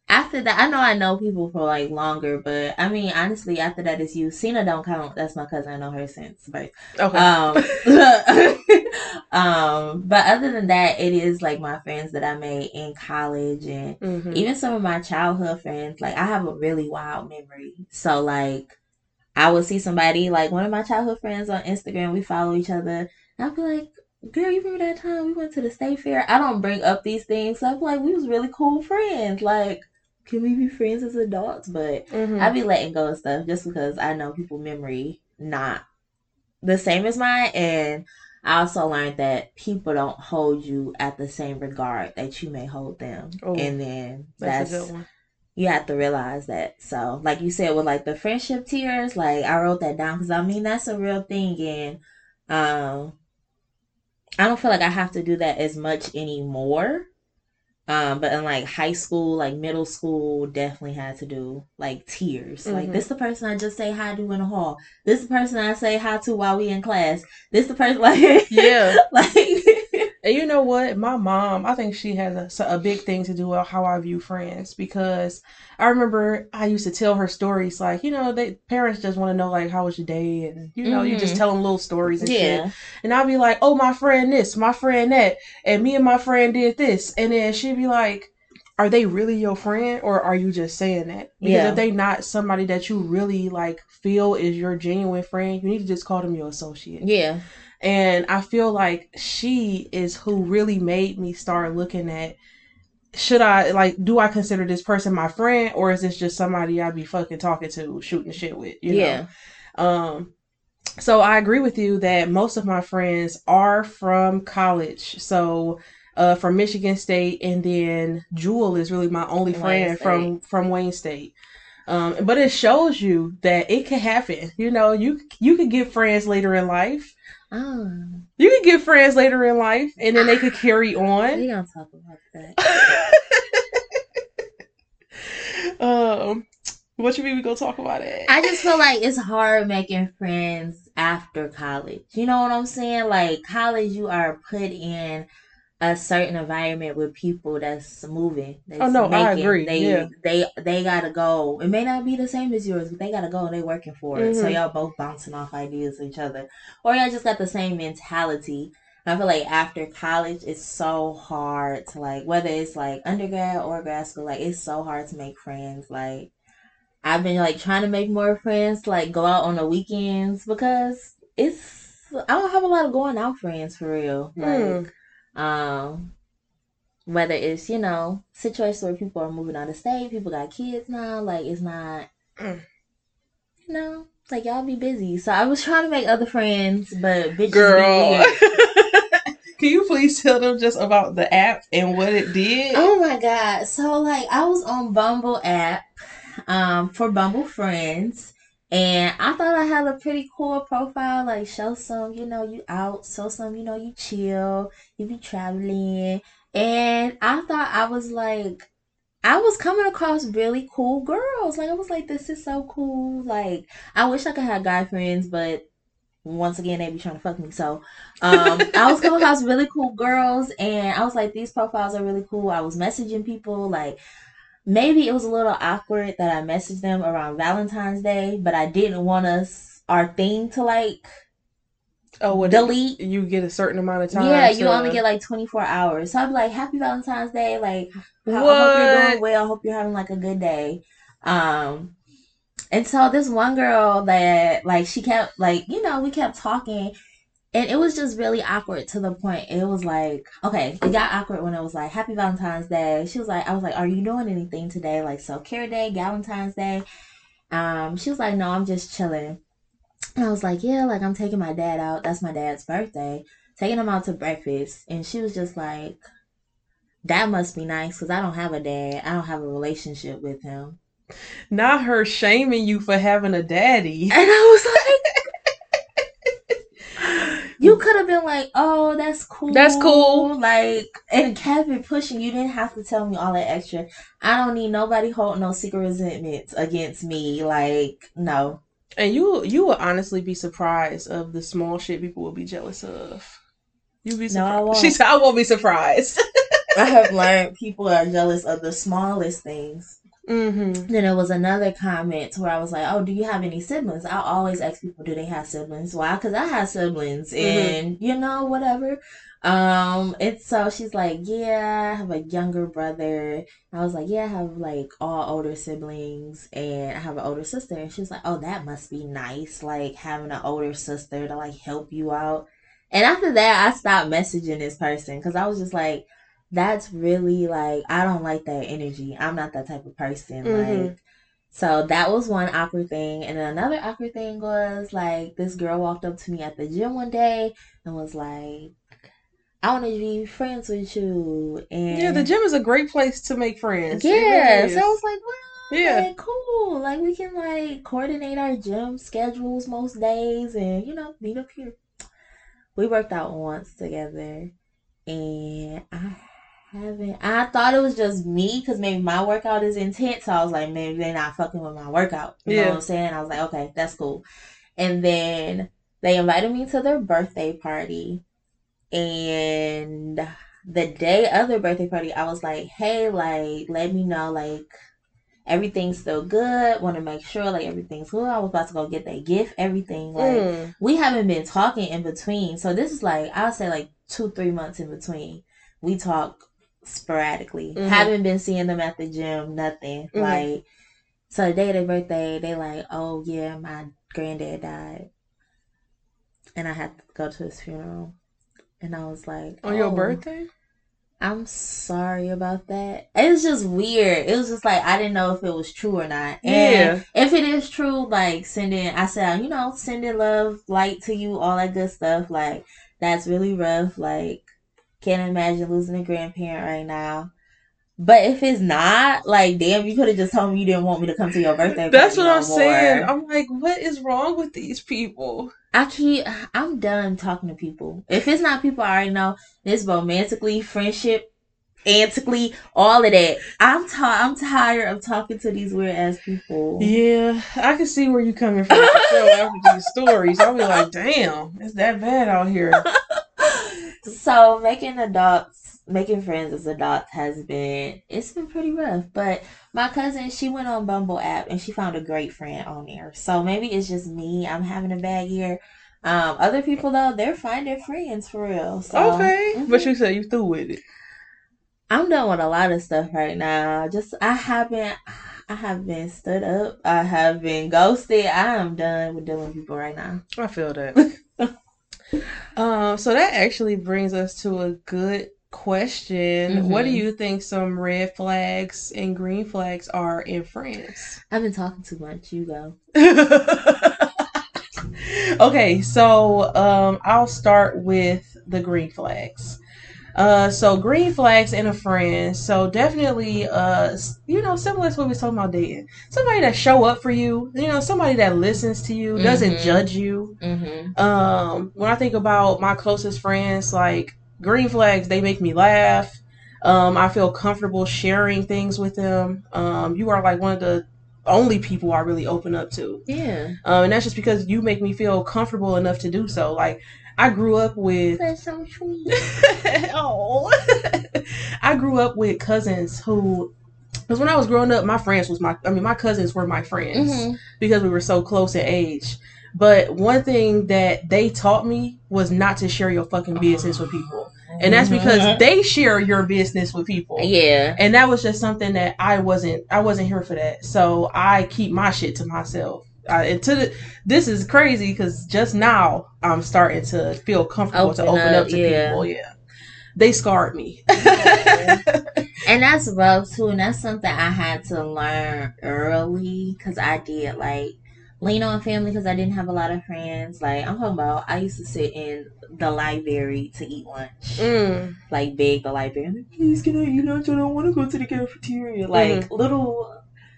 after that, I know I know people for like longer, but I mean, honestly, after that is you. Cena don't count. That's my cousin. I know her since birth. Okay. Um, um, but other than that, it is like my friends that I made in college and Mhm. even some of my childhood friends. Like I have a really wild memory. So like I would see somebody like one of my childhood friends on Instagram. We follow each other. And I'd be like, "Girl, you remember that time we went to the state fair?" I don't bring up these things. So I'm like, we was really cool friends. Like, can we be friends as adults? But Mhm. I be letting go of stuff just because I know people memory not the same as mine and I also learned that people don't hold you at the same regard that you may hold them. Oh, and then That's, that's, a good one. you have to realize that. So, like you said with like the friendship tears, like I wrote that down cuz I mean that's a real thing and um I don't feel like I have to do that as much anymore. Um, but in like high school, like middle school, definitely had to do like tears. Like Mhm. this the person I just say hi to in the hall. This the person I say hi to while we in class. This the person like Yeah. like And you know what? My mom, I think she has a, a big thing to do with how I view friends because I remember I used to tell her stories like, you know, they parents just want to know like how was your day and you know, you just Mhm. tell them little stories and shit. And I'd be like, oh, my friend this, my friend that, and me and my friend did this. And then she'd be like, are they really your friend or are you just saying that? Because Yeah. if they not somebody that you really like feel is your genuine friend, you need to just call them your associate. Yeah. And I feel like she is who really made me start looking at should I like do I consider this person my friend or is this just somebody I'd be fucking talking to, shooting shit with? You know? yeah. Um, so I agree with you that most of my friends are from college. So, uh, from Michigan State, and then Jewel is really my only friend from from Wayne State. Um, but it shows you that it can happen. You know, you you could get friends later in life. Oh, You could get friends later in life, and then they could carry on. we on. gonna talk about that. um, what you mean we gonna talk about it? I just feel like it's hard making friends after college. You know what I'm saying? Like college, you are put in a certain environment with people that's moving. That's Oh, no, I agree. They Yeah. they they gotta go. It may not be the same as yours, but they gotta go and they working for it. So Mhm. y'all both bouncing off ideas of each other, or y'all just got the same mentality. And I feel like after college, it's so hard to like whether it's like undergrad or grad school, like it's so hard to make friends. Like I've been like trying to make more friends, to, like go out on the weekends because it's I don't have a lot of going out friends for real. Like um whether it's, you know, situations where people are moving out of state, people got kids now, like it's not Mm. you know, like y'all be busy. So I was trying to make other friends, but bitches Girl. Can you please tell them just about the app and what it did? Oh my god. So like I was on Bumble app um for Bumble friends and I thought I had a pretty cool profile, like show some, you know, you out, show some, you know, you chill, you be traveling. And I thought I was like I was coming across really cool girls. Like I was like, this is so cool. Like I wish I could have guy friends, but once again they be trying to fuck me. So um I was coming across really cool girls and I was like, these profiles are really cool. I was messaging people like maybe it was a little awkward that I messaged them around Valentine's Day, but I didn't want us our thing to like oh, what delete. You get a certain amount of time. Yeah, you only get like 24 hours. So I'd be like, Happy Valentine's Day. Like, I, I hope you're doing well. I hope you're having like a good day. Um, and so this one girl that like she kept like you know we kept talking, and it was just really awkward to the point it was like okay it got awkward when it was like Happy Valentine's Day. She was like I was like Are you doing anything today like self care day, Valentine's Day? Um, she was like No, I'm just chilling. And I was like Yeah, like I'm taking my dad out. That's my dad's birthday. Taking him out to breakfast, and she was just like. That must be nice because I don't have a dad. I don't have a relationship with him. Not her shaming you for having a daddy. And I was like, you could have been like, oh, that's cool. That's cool. Like, and kept it pushing. You didn't have to tell me all that extra. I don't need nobody holding no secret resentments against me. Like, no. And you you will honestly be surprised of the small shit people will be jealous of. You be surprised. No, I won't. She said I won't be surprised. I have learned people are jealous of the smallest things. Mm-hmm. Then there was another comment where I was like, "Oh, do you have any siblings?" I always ask people, "Do they have siblings?" Why? Because I have siblings, and you know, whatever. Um, and so she's like, "Yeah, I have a younger brother." I was like, "Yeah, I have like all older siblings, and I have an older sister." And she's like, "Oh, that must be nice, like having an older sister to like help you out." And after that, I stopped messaging this person because I was just like, that's really like I don't like that energy. I'm not that type of person. Mhm. Like so that was one awkward thing. And then another awkward thing was like this girl walked up to me at the gym one day and was like, I want to be friends with you. And Yeah, the gym is a great place to make friends. Yeah. really so I was like, well, Yeah. okay, cool. Like we can like coordinate our gym schedules most days and you know, meet up here. We worked out once together and I haven't I thought it was just me because maybe my workout is intense. So I was like, maybe they're not fucking with my workout. You know Yeah. what I'm saying? I was like, okay, that's cool. And then they invited me to their birthday party. And the day of their birthday party, I was like, hey, like, let me know, like, everything's still good. Want to make sure, like, everything's good. I was about to go get that gift, everything. Like, Mm. we haven't been talking in between. So this is like, I'll say, like, two, three months in between. We talk sporadically. Mhm. Haven't been seeing them at the gym, nothing. Mhm. Like, so the day of their birthday, they like, oh, yeah, my granddad died. And I had to go to his funeral. And I was like, On your "Oh." birthday? I'm sorry about that. It was just weird. It was just like I didn't know if it was true or not. And Yeah. if it is true, like sending I said, you know, sending love, light to you, all that good stuff, like that's really rough. Like can't imagine losing a grandparent right now. But if it's not, like damn, you could have just told me you didn't want me to come to your birthday. That's what no I'm saying. I'm like, what is wrong with these people? I keep I'm done talking to people. If it's not people I already know, it's romantically, friendship, antically, all of that. I'm ti- I'm tired of talking to these weird ass people. Yeah, I can see where you're coming from after these stories. I'll be like, damn, it's that bad out here. so making adults making friends as adults has been it's been pretty rough. But my cousin, she went on Bumble app and she found a great friend on there. So maybe it's just me. I'm having a bad year. Um, other people though, they're finding friends for real. So, okay, mhm. but you said you through with it. I'm done with a lot of stuff right now. Just I haven't I have been stood up. I have been ghosted. I am done with dealing with people right now. I feel that. um, so that actually brings us to a good question. What do Mhm. you think some red flags and green flags are in France? I've been talking too much. You go. okay, so um, I'll start with the green flags. Uh, so green flags and a friend. So definitely, uh, you know, similar to what we was talking about dating. Somebody that show up for you. You know, somebody that listens to you, doesn't Mhm. judge you. Mm-hmm. Um, when I think about my closest friends, like green flags, they make me laugh. Um, I feel comfortable sharing things with them. Um, you are like one of the only people I really open up to. Yeah. Um, and that's just because you make me feel comfortable enough to do so. Like I grew up with That's so sweet. oh I grew up with cousins who because when I was growing up, my friends was my I mean my cousins were my friends Mm-hmm. because we were so close in age. But one thing that they taught me was not to share your fucking business with people. And that's because they share your business with people. Yeah. And that was just something that I wasn't I wasn't here for that. So I keep my shit to myself. Uh, and to the, this is crazy because just now I'm starting to feel comfortable to Open open up, up to yeah. people. Yeah, they scarred me. And that's rough too, and that's something I had to learn early because I did like lean on family because I didn't have a lot of friends. Like I'm talking about, I used to sit in the library to eat lunch, Mm. like beg the librarian, please can I eat lunch? I don't want to go to the cafeteria. Like little,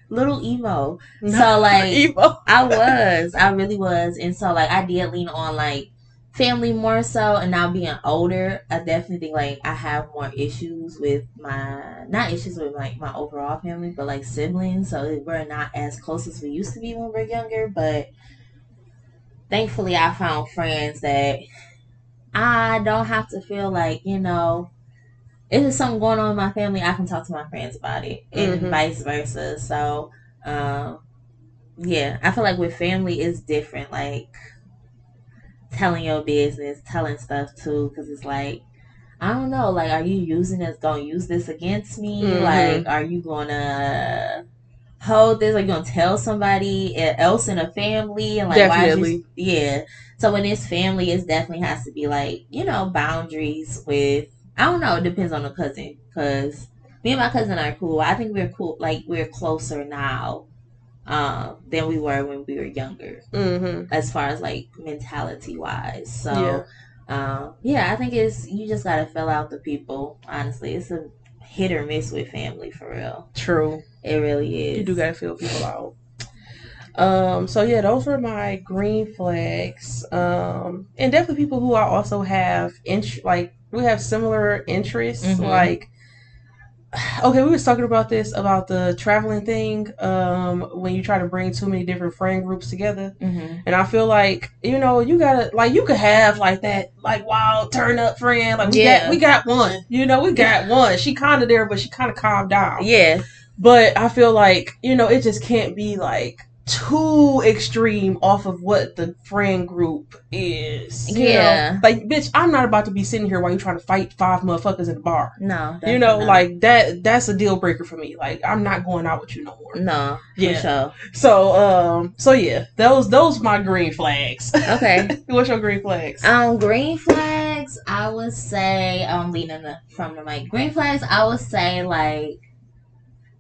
little emo. So like Emo. I was, I really was, and so like I did lean on like family more so, and now being older, I definitely think like I have more issues with my not issues with like my overall family, but like siblings. So we're not as close as we used to be when we are younger, but thankfully I found friends that I don't have to feel like you know. If there's something going on in my family, I can talk to my friends about it, and Mhm. vice versa. So, um, yeah, I feel like with family it's different. Like telling your business, telling stuff too, because it's like I don't know. Like, are you using this? Gonna use this against me? Mhm. Like, are you gonna hold this? Are you gonna tell somebody else in a family? And like, why is Definitely. this- yeah. So when it's family, it definitely has to be like you know boundaries with. I don't know. It depends on the cousin because me and my cousin are cool. I think we're cool. Like we're closer now um, than we were when we were younger, hmm as far as like mentality wise. So, um, yeah, I think it's you just gotta fill out the people. Honestly, it's a hit or miss with family for real. True. It really is. You do gotta fill people out. Um, so yeah, those were my green flags. Um, and definitely people who I also have int- like we have similar interests. Mhm. Like, okay, we was talking about this about the traveling thing. Um, when you try to bring too many different friend groups together, hmm and I feel like you know you gotta like you could have like that like wild turn up friend. Like we Yeah. got we got one. You know we got one. She kind of there, but she kind of calmed down. Yeah, But I feel like, you know, it just can't be like too extreme off of what the friend group is. Yeah. know? Like, bitch, I'm not about to be sitting here while you're trying to fight five motherfuckers in the bar. no, you know, definitely like that that's a deal breaker for me. Like I'm not going out with you no more. no, Yeah. sure. So um so yeah, those those my green flags. Okay. What's your green flags? Um, green flags, I would say, um, leaning from the mic. Green flags, I would say, like,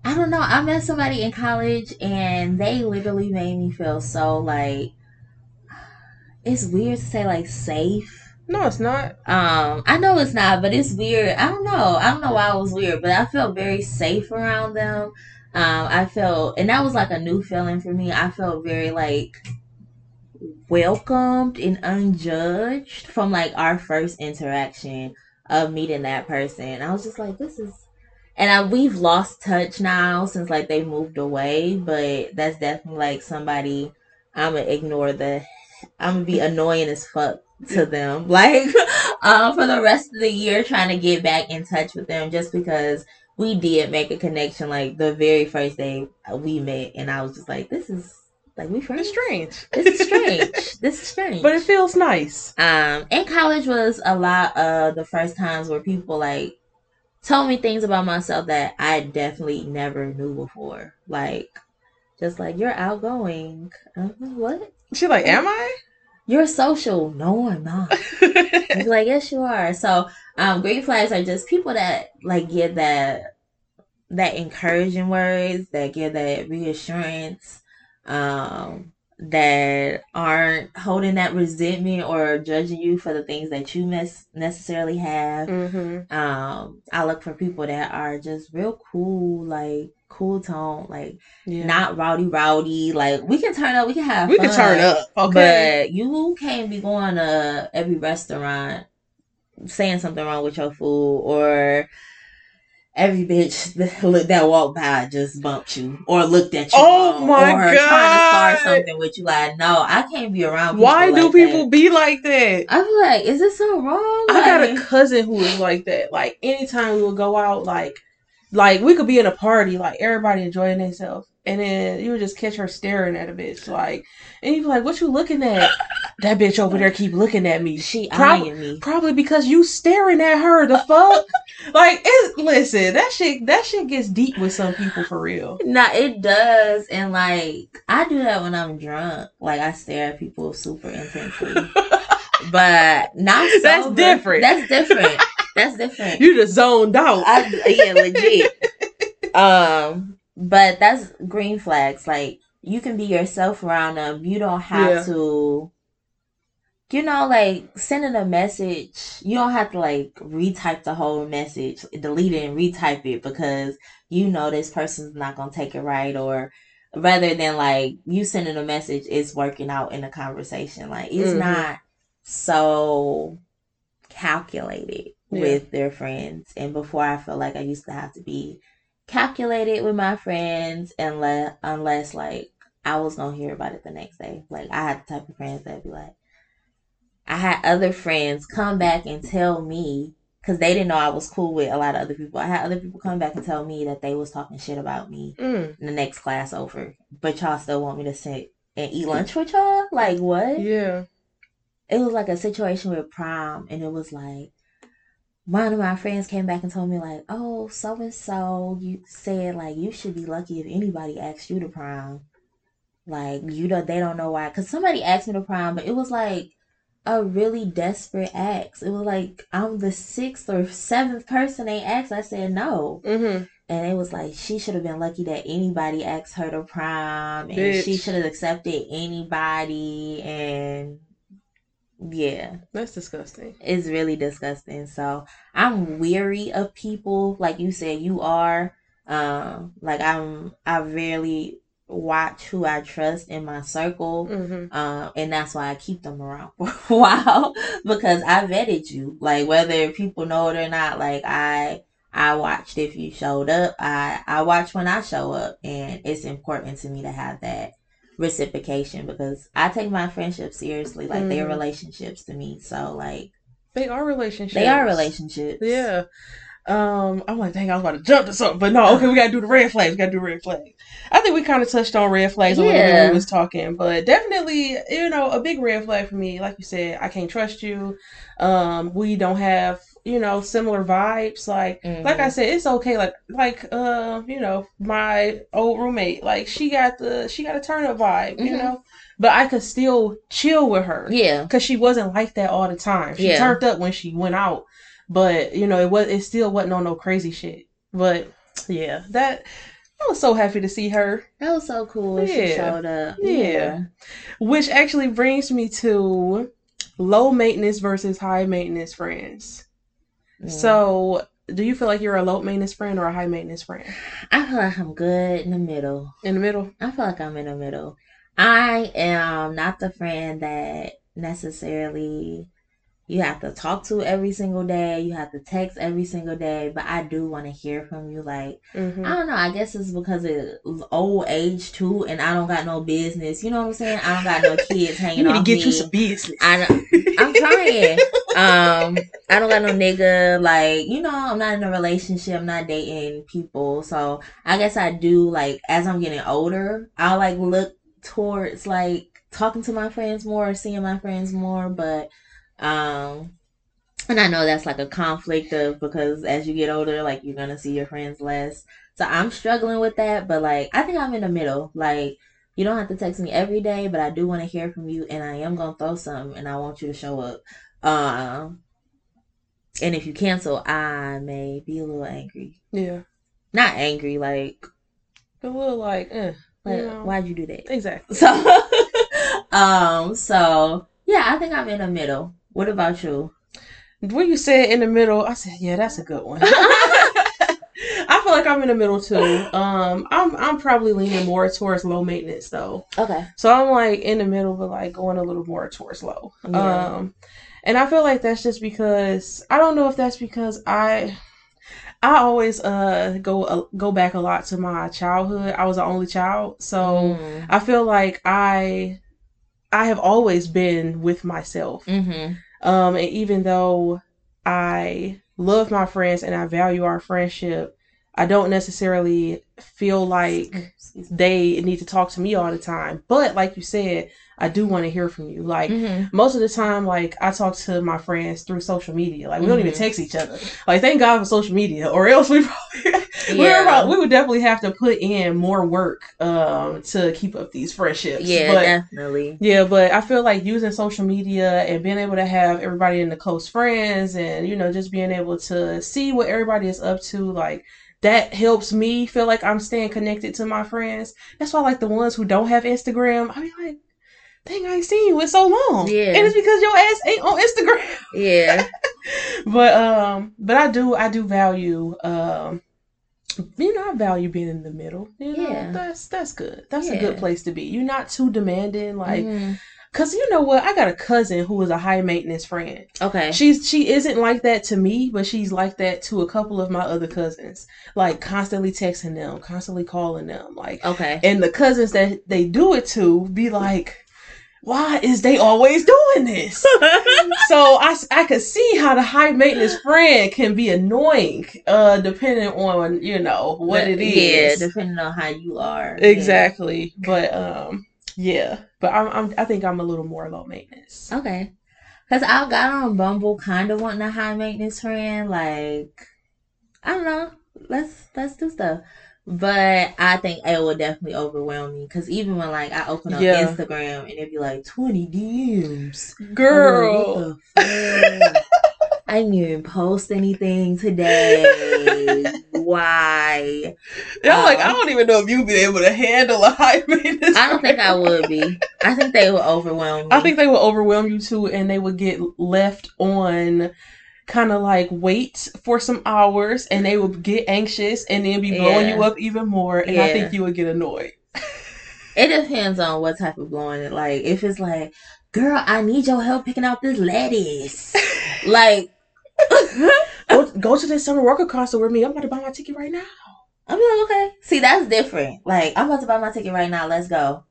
I don't know. I met somebody in college and they literally made me feel so, like, it's weird to say, like, safe. no, it's not. Um, I know it's not, but it's weird. I don't know. I don't know why it was weird, but I felt very safe around them. Um, I felt, and that was like a new feeling for me. I felt very like welcomed and unjudged from like our first interaction of meeting that person. I was just like, this is, and I we've lost touch now since like they moved away, but that's definitely like somebody I'm gonna ignore the, I'm gonna be annoying as fuck to them, like, um, for the rest of the year trying to get back in touch with them just because we did make a connection like the very first day we met, and I was just like, this is Like we friends. It's strange. This is strange. this is strange. but it feels nice. Um, and college was a lot of the first times where people like told me things about myself that I definitely never knew before. Like, just like you're outgoing. I'm like, what? She like, am I? You're social. No, I'm not. Like, yes, you are. So, um, green flags are just people that like give that that encouraging words, that give that reassurance, um, that aren't holding that resentment or judging you for the things that you mes- necessarily have. mm-hmm. Um, I look for people that are just real cool, like cool tone, like Yeah. not rowdy, rowdy. Like we can turn up, we can have, we can turn up. Okay. but you can't be going to every restaurant saying something wrong with your food or every bitch that, that walked by just bumped you or looked at you Oh my or trying to start something with you. Like, no, I can't be around people Why do like people that. be like that? I'm like, is this so wrong? I got a cousin who is like that. Like anytime we would go out, like like we could be in a party, like everybody enjoying themselves, and then you would just catch her staring at a bitch, like, and you'd be like, "What you looking at?" That bitch over there keep looking at me. she Prob- eyeing me. Probably because you staring at her. The fuck, like, it, listen, that shit, that shit gets deep with some people for real. Nah, it does, and like I do that when I'm drunk. Like I stare at people super intensely, but not. So That's sober. different. That's different. That's different. You just zoned out. I, yeah, legit. um, but that's green flags. Like you can be yourself around them. You don't have Yeah. to. You know, like sending a message, you don't have to like retype the whole message, delete it and retype it because you know this person's not gonna take it right, or rather than like you sending a message, it's working out in a conversation. Like it's Mhm. not so calculated Yeah. with their friends. And before I felt like I used to have to be calculated with my friends unless unless like I was gonna hear about it the next day. Like I had the type of friends that'd be like I had other friends come back and tell me because they didn't know I was cool with a lot of other people. I had other people come back and tell me that they was talking shit about me Mm, in the next class over, but y'all still want me to sit and eat lunch with y'all? Like what? yeah. it was like a situation with prom and it was like one of my friends came back and told me like oh so and so you said like you should be lucky if anybody asked you to prom like you don't they don't know why because somebody asked me to prom but it was like a really desperate ask it was like i'm the sixth or seventh person they asked. I said no. Mm-hmm. and it was like she should have been lucky that anybody asked her to prom and she should have accepted anybody and yeah. That's disgusting. it's really disgusting. So i'm weary of people. Like you said you are um like i'm i rarely watch who i trust in my circle Mm-hmm. um, and that's why I keep them around for a while because I vetted you. Like whether people know it or not, like I I watched if you showed up. I I watch when I show up, and it's important to me to have that reciprocation because I take my friendships seriously. Like they're Mhm. relationships to me. So like They are relationships. they are relationships. Yeah. Um, I'm like, dang, I was about to jump to something, but no, okay, we gotta do the red flags. We gotta do red flags. I think we kind of touched on red flags a little bit when we was talking, but definitely, you know, a big red flag for me, like you said, I can't trust you. Um, we don't have, you know, similar vibes. Like, like I Mhm. said, it's okay. Like, like, uh, you know, my old roommate, like she got the, she got a turn up vibe, you Mhm. know, but I could still chill with her yeah. because she wasn't like that all the time. She Yeah. turned up when she went out, but you know it was it still wasn't on no crazy shit. But yeah, that I was so happy to see her. That was so cool. when She Yeah. showed up. Yeah. Which actually brings me to low maintenance versus high maintenance friends. Yeah. So, do you feel like you're a low maintenance friend or a high maintenance friend? I feel like I'm good in the middle. In the middle. I feel like I'm in the middle. I am not the friend that necessarily you have to talk to every single day. You have to text every single day, but I do want to hear from you. Like hmm I don't know. I guess it's because of old age too, and I don't got no business. You know what I'm saying? I don't got no kids hanging You need to get me. you some business. I, I'm trying. Um, I don't got no nigga. Like, you know, I'm not in a relationship. I'm not dating people. So I guess I do like as I'm getting older, I'll like look towards like talking to my friends more, seeing my friends more, but um and I know that's like a conflict of because as you get older, like you're gonna see your friends less. So I'm struggling with that, but like I think I'm in the middle. Like you don't have to text me every day, but I do want to hear from you, and I am gonna throw something, and I want you to show up. Um, and if you cancel, I may be a little angry. Yeah. Not angry, like, A little like, eh. like You know. why'd you do that? Exactly. So, um, so yeah, I think I'm in the middle. What about you? When you said in the middle, I said, yeah, that's a good one. I feel like I'm in the middle too. Um, I'm I'm probably leaning more towards low maintenance though. Okay. So I'm like in the middle, but like going a little more towards low. Yeah. Um, and I feel like that's just because I don't know if that's because I I always uh go uh, go back a lot to my childhood. I was the only child, so Mm. I feel like I I have always been with myself. Mm-hmm. Um, and even though I love my friends and I value our friendship, I don't necessarily feel like they need to talk to me all the time. But like you said, I do want to hear from you. Like Mhm. most of the time, like I talk to my friends through social media. Like we don't even Mhm. text each other. Like thank God for social media, or else we probably we, were Yeah. about- we would definitely have to put in more work um to keep up these friendships. Yeah, but definitely. yeah, but I feel like using social media and being able to have everybody in the close friends and, you know, just being able to see what everybody is up to, like, that helps me feel like I'm staying connected to my friends. That's why, like, the ones who don't have Instagram, I mean, like, dang, I ain't seen you in so long. Yeah. And it's because your ass ain't on Instagram. Yeah. but, um, but I do, I do value, um, you know, I value being in the middle. You know, Yeah. that's that's good. That's a good place to be. You're not too demanding, like Mhm. Cause you know what, I got a cousin who is a high maintenance friend. Okay. She's she isn't like that to me, but she's like that to a couple of my other cousins. Like constantly texting them, constantly calling them. Like Okay. and the cousins that they do it to be like, why is they always doing this? so I, I could see how the high maintenance friend can be annoying, uh, depending on you know what it is. Yeah, depending on how you are. Exactly. But um yeah. But I'm, I'm I think I'm a little more low maintenance. Okay. Cause I got on Bumble, kind of wanting a high maintenance friend. Like, I don't know. Let's let's do stuff. But I think it will definitely overwhelm me. Cause even when like I open up Yeah. Instagram and it'd be like twenty DMs. Like, Girl. what the fuck? I didn't even post anything today. Why? Like, Um, I don't even know if you'd be able to handle a high maintenance. I don't think I would be. I think they would overwhelm me. I think they would overwhelm you too, and they would get left on kind of like wait for some hours, and they would get anxious, and then be blowing Yeah. you up even more, and I think you would get annoyed. It depends on what type of blowing it. Like if it's like, girl, I need your help picking out this lettuce. like Go, go to this Summer Walker concert with me. I'm about to buy my ticket right now. I'm like, okay. See, that's different. Like, I'm about to buy my ticket right now. Let's go.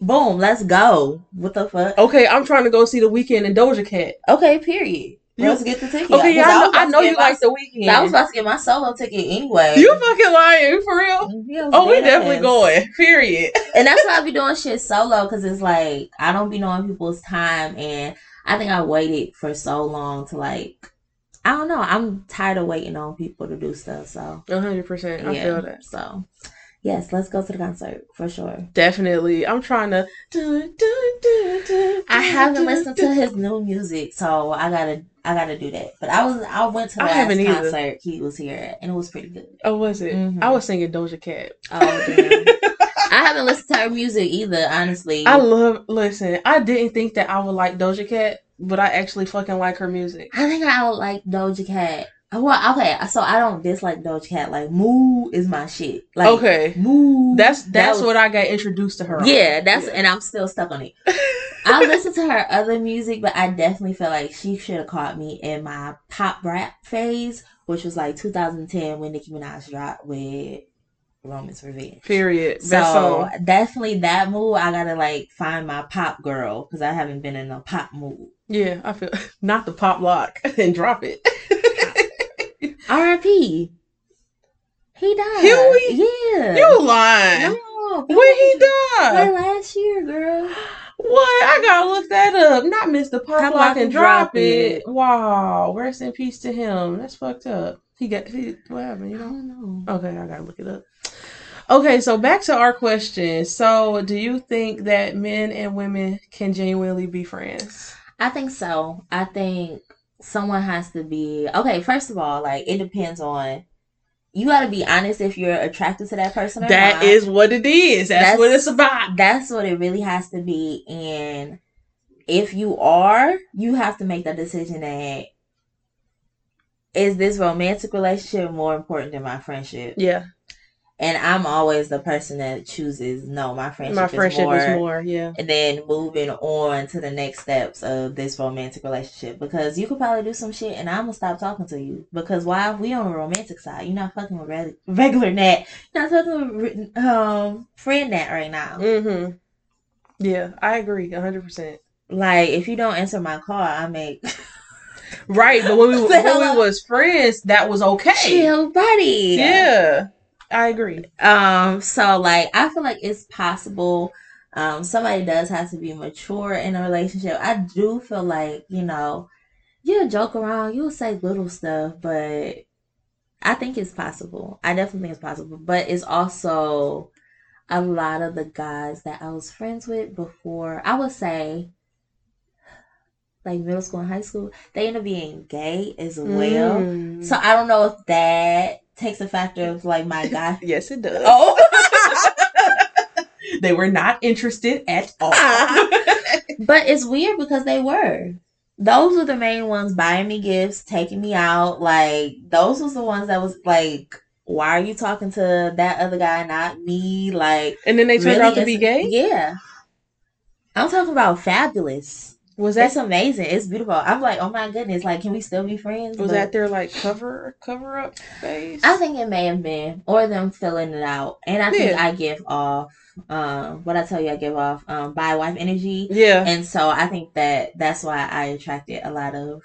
Boom, let's go. What the fuck? Okay, I'm trying to go see the Weeknd and Doja Cat. Okay, period. You- Let's get the ticket. Okay, yeah, I know, I know you my- like the Weeknd. I was about to get my solo ticket anyway. You fucking lying for real? Mm, yeah, Oh, we definitely ass. going. Period. And that's why I be doing shit solo because it's like I don't be knowing people's time, and I think I waited for so long to like. I don't know. I'm tired of waiting on people to do stuff. So hundred percent. I yeah. feel that. So yes, let's go to the concert for sure. Definitely. I'm trying to. Dun, dun, dun, I haven't listened to his new music, so I gotta I gotta do that. But I was I went to the I last either. concert he was here at, and it was pretty good. Oh, was it? Mhm. I was singing Doja Cat. Oh damn! I haven't listened to her music either, honestly. I love. Listen, I didn't think that I would like Doja Cat, but I actually fucking like her music. I think I would like Doja Cat. Uh, well, okay, so I don't dislike Doja Cat. Like Moo is my shit. Like okay, Moo. that's that that's was- what I got introduced to her. on. Yeah, that's Yeah. and I'm still stuck on it. I listen to her other music, but I definitely feel like she should have caught me in my pop rap phase, which was like 2010 when Nicki Minaj dropped with Roman's Revenge. Period. So definitely that mood. I gotta like find my pop girl because I haven't been in a pop mood. Yeah, I feel not the pop lock and drop it. R.I.P. He died. Huey? Yeah. you lying? No. When he died? last year, girl. What? I gotta look that up. Not Mr. Pop, Pop Lock and Drop, it. It. Wow. Rest in peace to him. That's fucked up. He got he, what happened, you I don't know. Okay, I gotta look it up. Okay, so back to our question. So, do you think that men and women can genuinely be friends? I think so. I think someone has to be okay. First of all, like it depends on. You got to be honest if you're attracted to that person or That not. is what it is. That's, That's- what it's about. That's what it really has to be. And if you are, you have to make that decision that is this romantic relationship more important than my friendship? Yeah, And I'm always the person that chooses no, my friendship, my friendship is, more, is more. Yeah, and then moving on to the next steps of this romantic relationship. Because you could probably do some shit and I'm gonna stop talking to you. Because why? We on the romantic side. You're not fucking with reg- regular Nat. You're not fucking with um friend Nat right now. Mm-hmm. Yeah, I agree, hundred percent. like if you don't answer my call I make Right, but when we when we was friends, that was okay. chill buddy. Yeah, I agree. Um, so like I feel like it's possible. Um, somebody does have to be mature in a relationship. I do feel like, you know, you'll joke around, you'll say little stuff, but I think it's possible. I definitely think it's possible. But it's also a lot of the guys that I was friends with before, I would say like middle school and high school, they end up being gay as well. Mm. So I don't know if that takes a factor of like my guy yes, it does. Oh. they were not interested at all. but it's weird because they were. Those were the main ones buying me gifts, taking me out. Like those was the ones that was like, why are you talking to that other guy, not me? Like and then they turned really, out to be gay. Yeah. I'm talking about fabulous. Was that It's amazing. It's beautiful. I'm like, oh my goodness, like can we still be friends? was But that their like cover cover up phase? I think it may have been, or them filling it out. And I think I give off um what I tell you I give off um by wife energy. yeah. And so I think that that's why I attracted a lot of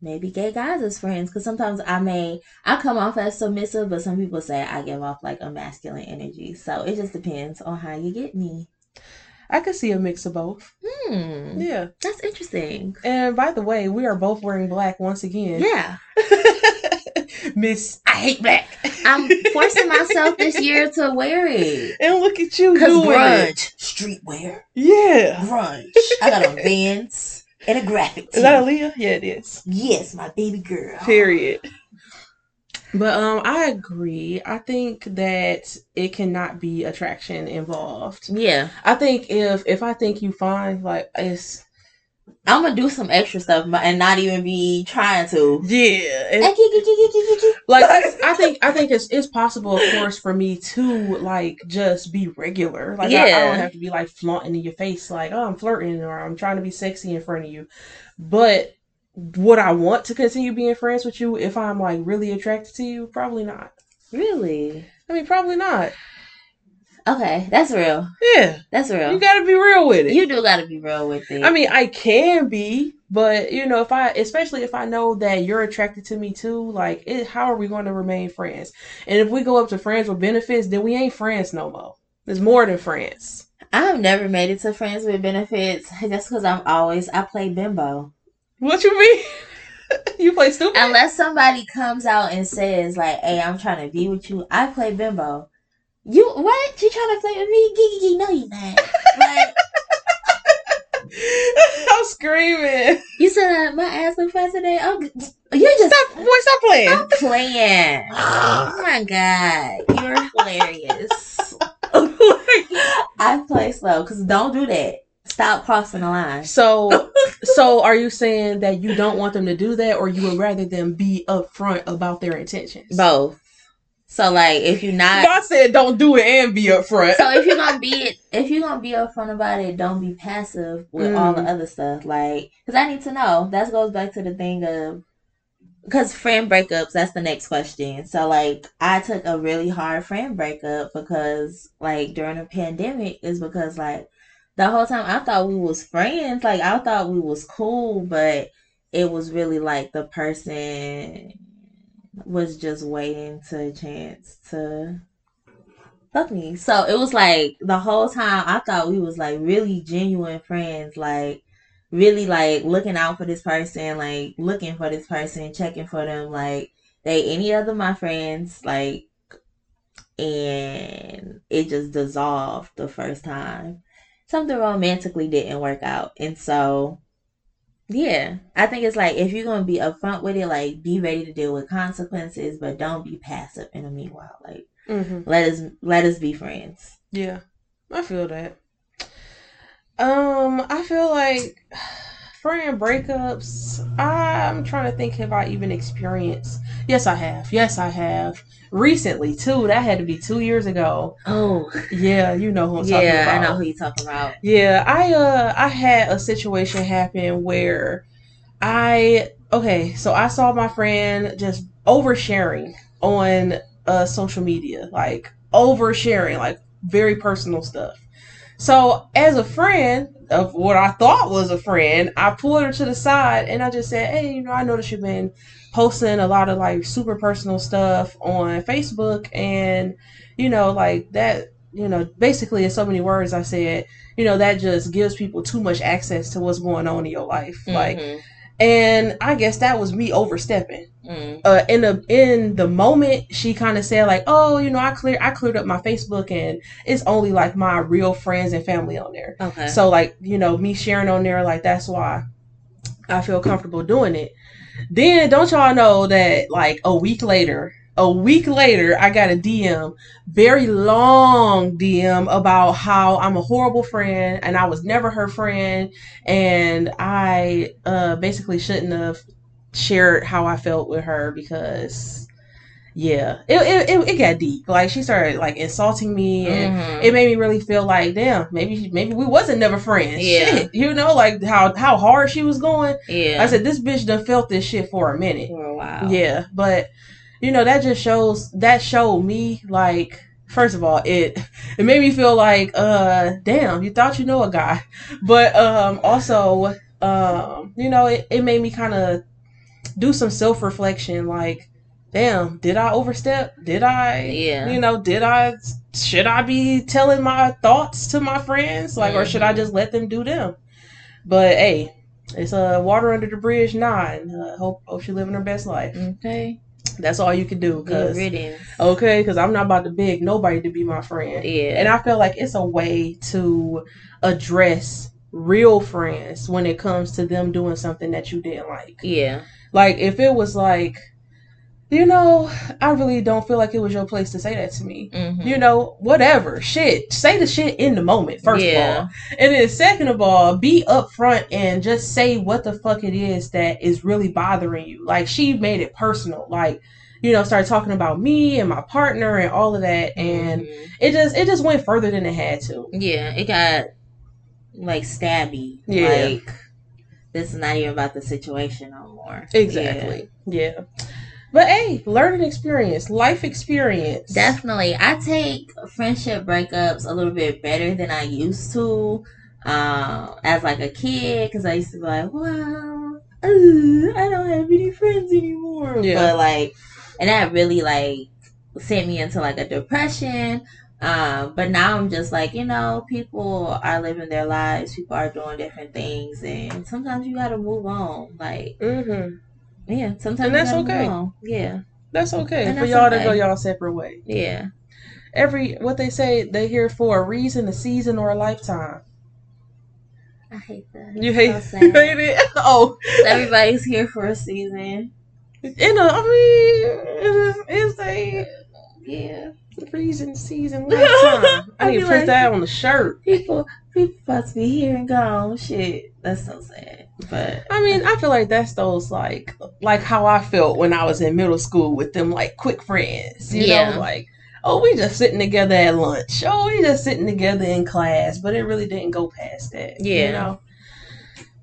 maybe gay guys as friends because sometimes I may I come off as submissive, but some people say I give off like a masculine energy. So it just depends on how you get me. I could see a mix of both. Hmm, Yeah. that's interesting. And by the way, we are both wearing black once again. Yeah, Miss, I hate black. I'm forcing myself this year to wear it And look at you doing it. streetwear, Yeah. grunge. I got a Vans and a graphic tee. Is that Aaliyah? Yeah, it is. yes, my baby girl. Period. But um, I agree. I think that it cannot be attraction involved. Yeah, I think if if I think you find like it's I'm gonna do some extra stuff and not even be trying to. yeah, like I think I think it's it's possible, of course, for me to like just be regular. Like I, I don't have to be like flaunting in your face, like oh I'm flirting or I'm trying to be sexy in front of you. But would I want to continue being friends with you if I'm like really attracted to you? Probably not. Really? I mean, probably not. Okay, that's real. Yeah, That's real. you got to be real with it. You do gotta be real with it. I mean, I can be, but you know, if I, especially if I know that you're attracted to me too, like, it, how are we going to remain friends? And if we go up to friends with benefits, then we ain't friends no more. It's more than friends. I've never made it to friends with benefits just because I'm always I play bimbo. What you mean? you play stupid? Unless somebody comes out and says like, "Hey, I'm trying to be with you," I play bimbo. You what? You trying to play with me? Gee, No, you not. like I'm screaming. you said uh, my ass look fat today. Oh, you just Stop, boy, stop playing. I'm playing. Oh my god, you're hilarious. I play slow because don't do that. Stop crossing the line. So, so are you saying that you don't want them to do that, or you would rather them be upfront about their intentions? Both. So like, if you're not, I said don't do it and be upfront. so if you're gonna be, if you're gonna be upfront about it, don't be passive with all the Mm. other stuff. Like, because I need to know. That goes back to the thing of. Because friend breakups, that's the next question. So, like, I took a really hard friend breakup because, like, during the pandemic, is because, like, the whole time I thought we was friends. Like, I thought we was cool, but it was really like the person was just waiting to a chance to fuck me. So it was like the whole time I thought we was like really genuine friends, like really like looking out for this person, like looking for this person, checking for them, like they any other my friends, like and it just dissolved the first time. Something romantically didn't work out. And so yeah, I think it's like if you're gonna be upfront with it, like be ready to deal with consequences, but don't be passive in the meanwhile. Like Mm-hmm. let us let us be friends. Yeah, I feel that. Um, I feel like friend breakups. I'm trying to think have I even experienced. Yes, I have. Yes, I have. Recently too. That had to be two years ago. Oh, Yeah, you know who I'm talking about. yeah. I know who you talking about. Yeah, I uh I had a situation happen where I okay, so I saw my friend just oversharing on uh social media, like oversharing, like very personal stuff. So as a friend of what I thought was a friend, I pulled her to the side and I just said, Hey, you know, I noticed you've been posting a lot of like super personal stuff on Facebook and you know, like that you know, basically in so many words I said, you know, that just gives people too much access to what's going on in your life. Like Mhm. And I guess that was me overstepping. Mm. Uh in the in the moment she kind of said like, "Oh, you know, I clear I cleared up my Facebook and it's only like my real friends and family on there." okay. So like, you know, me sharing on there like that's why I feel comfortable doing it. Then don't y'all know that like a week later, a week later, I got a DM, very long DM about how I'm a horrible friend and I was never her friend and I uh basically shouldn't have shared how I felt with her because yeah, it it, it, it got deep. Like she started like insulting me and Mhm. it made me really feel like, damn, maybe maybe we wasn't never friends. Yeah. Shit, you know, like how how hard she was going. yeah. I said this bitch done felt this shit for a minute. a while. Yeah, but you know that just shows that showed me like first of all it it made me feel like uh damn you thought you know a guy, but um also um you know it, it made me kind of do some self reflection like damn did I overstep did I Yeah. you know did I should I be telling my thoughts to my friends like or should I Mhm. just let them do them but hey it's uh, water under the bridge nine. Uh, hope hope she living her best life. Okay. That's all you can do. Cause okay, because I'm not about to beg nobody to be my friend. Yeah. And I feel like it's a way to address real friends when it comes to them doing something that you didn't like. yeah. Like if it was like, you know, I really don't feel like it was your place to say that to me. Mhm. You know, whatever. Shit. Say the shit in the moment, first Yeah. of all. And then second of all, be upfront and just say what the fuck it is that is really bothering you. Like she made it personal. Like, you know, started talking about me and my partner and all of that. And Mhm. it just it just went further than it had to. yeah, it got like stabby. Yeah. Like this is not even about the situation no more. Exactly. Yeah. But hey, learning experience, life experience. Definitely. I take friendship breakups a little bit better than I used to. Um, as like a kid, because I used to be like, "Wow, uh, I don't have any friends anymore." Yeah. But like, and that really like sent me into like a depression. Um, but now I'm just like, you know, people are living their lives, people are doing different things, and sometimes you gotta move on. Like, hmm yeah, sometimes And that's okay. Yeah, That's okay And for y'all to go y'all separate way. yeah. Every what they say, they here for a reason, a season, or a lifetime. I hate that. You hate, so you hate it? Oh, Everybody's here for a season. in a, I mean, it's a Yeah. reason, season, lifetime. I need to print like- that on the shirt. People people about to be here and gone. Shit. That's so sad. But I mean, I feel like that's those like like how I felt when I was in middle school with them like quick friends. You Yeah. know, like oh we just sitting together at lunch. Oh we just sitting together in class, but it really didn't go past that. Yeah. You know.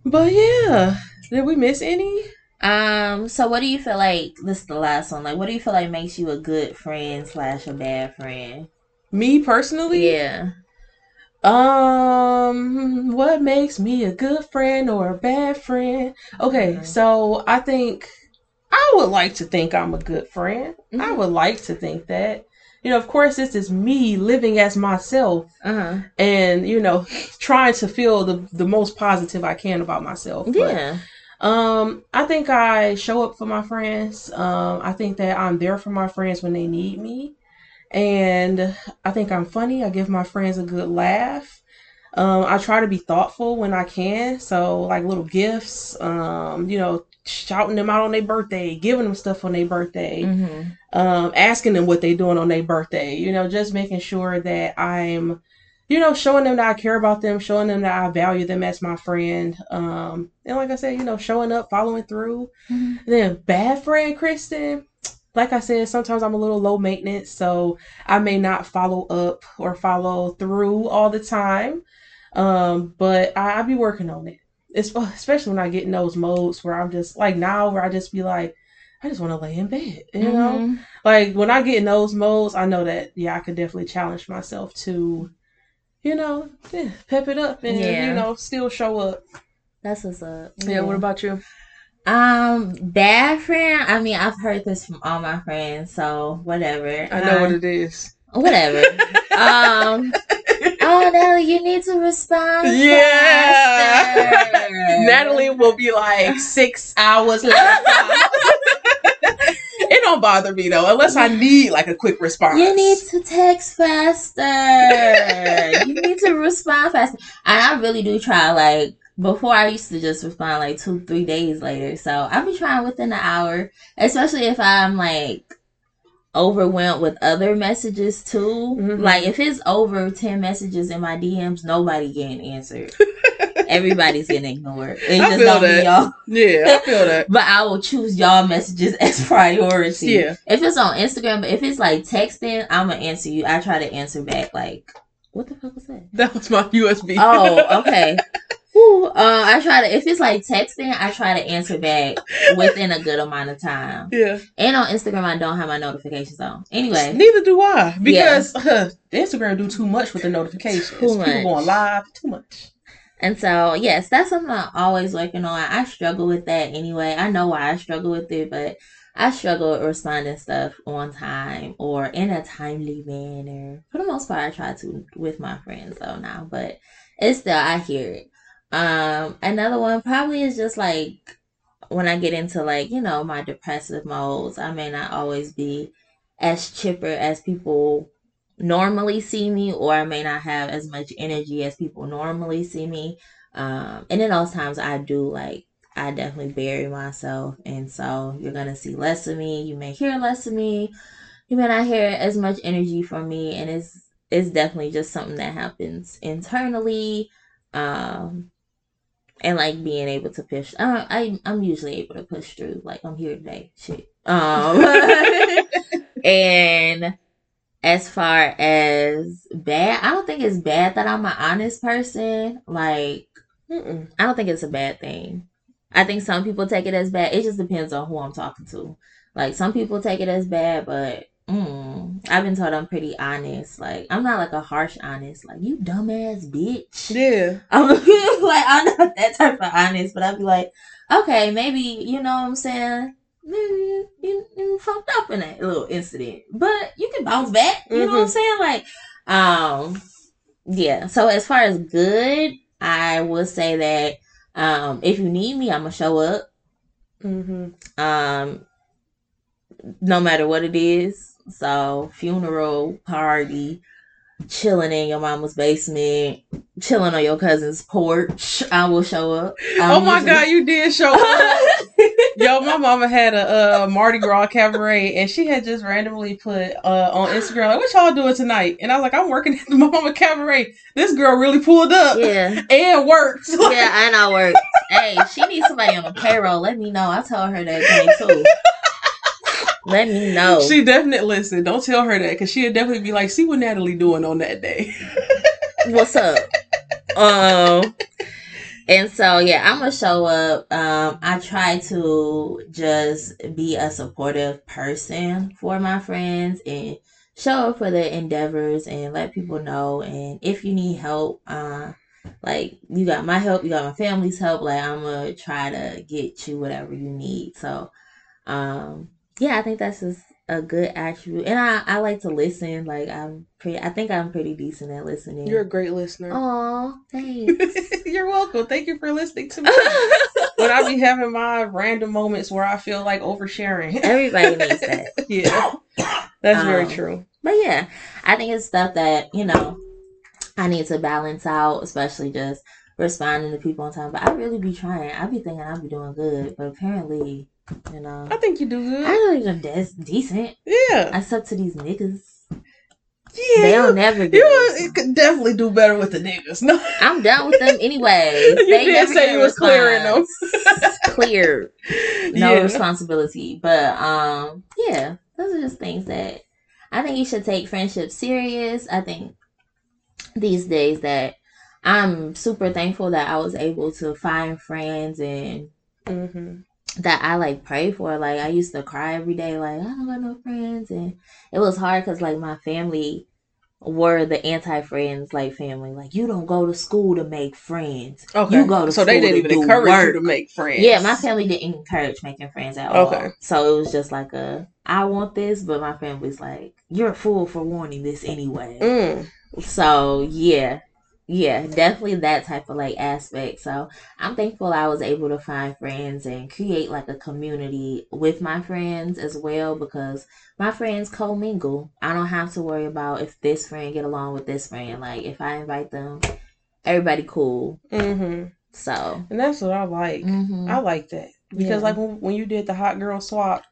But yeah. Did we miss any? um, so what do you feel like this is the last one? Like what do you feel like makes you a good friend slash a bad friend? Me personally? Yeah. Um, what makes me a good friend or a bad friend? Okay, Mhm. so I think I would like to think I'm a good friend. I Mhm. would like to think that. you know, of course, this is me living as myself Uh-huh. and, you know, trying to feel the, the most positive I can about myself. But, Yeah. um, I think I show up for my friends. Um, I think that I'm there for my friends when they need me. And I think I'm funny. I give my friends a good laugh. Um, I try to be thoughtful when I can. So, like little gifts, um, you know, shouting them out on their birthday, giving them stuff on their birthday, Mm-hmm. um, asking them what they're doing on their birthday, you know, just making sure that I'm, you know, showing them that I care about them, showing them that I value them as my friend. Um, and like I said, you know, showing up, following through. Mm-hmm. Then bad friend Kristen, like I said, sometimes I'm a little low maintenance, so I may not follow up or follow through all the time. Um, but I, I be working on it. It's especially when I get in those modes where I'm just like now where I just be like, I just want to lay in bed, you know? Mm-hmm. Like when I get in those modes, I know that yeah, I could definitely challenge myself to, you know, yeah, pep it up and Yeah. you know still show up. That's what's up. Yeah. What about you? Um, bad friend. I mean, I've heard this from all my friends, so whatever. I know what Um, it is. Whatever. um. Oh, Natalie, you need to respond. Yeah. faster. Natalie will be like six hours later. it don't bother me though, unless I need like a quick response. You need to text faster. you need to respond faster. And I really do try. Like before, I used to just respond like two, three days later. So I'll be trying within an hour, especially if I'm like overwhelmed with other messages too. Mhm. Like if it's over ten messages in my DMs, nobody getting answered. Everybody's getting ignored. It I just feel that. y'all. Yeah, I feel that. But I will choose y'all messages as priority. Yeah. If it's on Instagram, but if it's like texting, I'm gonna answer you. I try to answer back like, what the fuck was that? That was my USB. Oh, okay. Whew, uh, I try to if it's like texting, I try to answer back within a good amount of time. yeah. And on Instagram, I don't have my notifications on. Anyway, Neither do I because uh, Instagram do too much with the notifications. Too much. People going live too much. And so, yes, that's something I'm always working on. I struggle with that anyway. I know why I struggle with it, but I struggle with responding stuff on time or in a timely manner. For the most part, I try to with my friends though now, but it's still I hear it. Um, another one probably is just like when I get into like you know my depressive modes. I may not always be as chipper as people normally see me or I may not have as much energy as people normally see me. Um, and in those times I do like I definitely bury myself and so you're gonna see less of me, you may hear less of me, you may not hear as much energy from me and it's it's definitely just something that happens internally. Um and like being able to push uh, I I'm usually able to push through like I'm here today. Shit. Um and as far as bad, I don't think it's bad that I'm an honest person. Like, Mm-mm. I don't think it's a bad thing. I think some people take it as bad. It just depends on who I'm talking to. Like, some people take it as bad, but mm, I've been told I'm pretty honest. Like, I'm not like a harsh honest. Like, you dumbass bitch. Yeah. I'm like, I'm not that type of honest, but I'd be like, okay, maybe, you know what I'm saying? Maybe you, you, fucked up in that little incident, but you can bounce back. You know what I'm Mhm. saying? Like, um, yeah. So as far as good, I would say that, um, if you need me, I'm gonna show up. Mm-hmm. Um, no matter what it is. So funeral, party, chilling in your mama's basement, chilling on your cousin's porch. I will show up. I'm oh my usually- God, you did show up. Yo, my mama had a uh, Mardi Gras cabaret, and she had just randomly put uh, on Instagram like, "What y'all doing tonight?" And I was like, "I'm working at the mama cabaret." This girl really pulled up yeah. and worked. Yeah, and I worked. hey, she needs somebody on the payroll. Let me know. I told her that thing too. Let me know. She definitely listen. Don't tell her that because she'd definitely be like, "See what Natalie doing on that day." What's up? Um and so yeah, I'm gonna show up. Um I try to just be a supportive person for my friends and show up for their endeavors and let people know and if you need help, uh like you got my help, you got my family's help, like I'm gonna try to get you whatever you need. So um yeah, I think that's just a good attribute, and I I like to listen. Like I'm pretty. I think I'm pretty decent at listening. You're a great listener. Oh, thanks. You're welcome. Thank you for listening to me. when I be having my random moments where I feel like oversharing. Everybody needs that. yeah. That's very Um, true. But yeah, I think it's stuff that, you know, I need to balance out, especially just responding to people on time. But I really be trying. I be thinking I be doing good, but apparently, you know, I think you do good. I really am des- decent. yeah. I suck to these niggas. Yeah. They don't you, never get you it. could definitely do better with the niggas. No. I'm done with them anyway. You They did never say you was clearing them. Clear. No yeah. responsibility. But um yeah, those are just things that I think you should take friendship serious. I think these days that I'm super thankful that I was able to find friends and hmm that I like pray for. Like I used to cry every day, like I don't got no friends, and it was hard because like my family were the anti friends like family. Like you don't go to school to make friends. Okay. You go to so they didn't to even encourage work. you to make friends. Yeah, my family didn't encourage making friends at all. Okay. So it was just like a I want this, but my family's like you're a fool for wanting this anyway. Mm. So yeah, yeah, definitely that type of like aspect. So I'm thankful I was able to find friends and create like a community with my friends as well because my friends co-mingle. I don't have to worry about if this friend get along with this friend. Like if I invite them, everybody cool. hmm So And that's what I like. mhm. I like that because Yeah. like when, when you did the hot girl swap,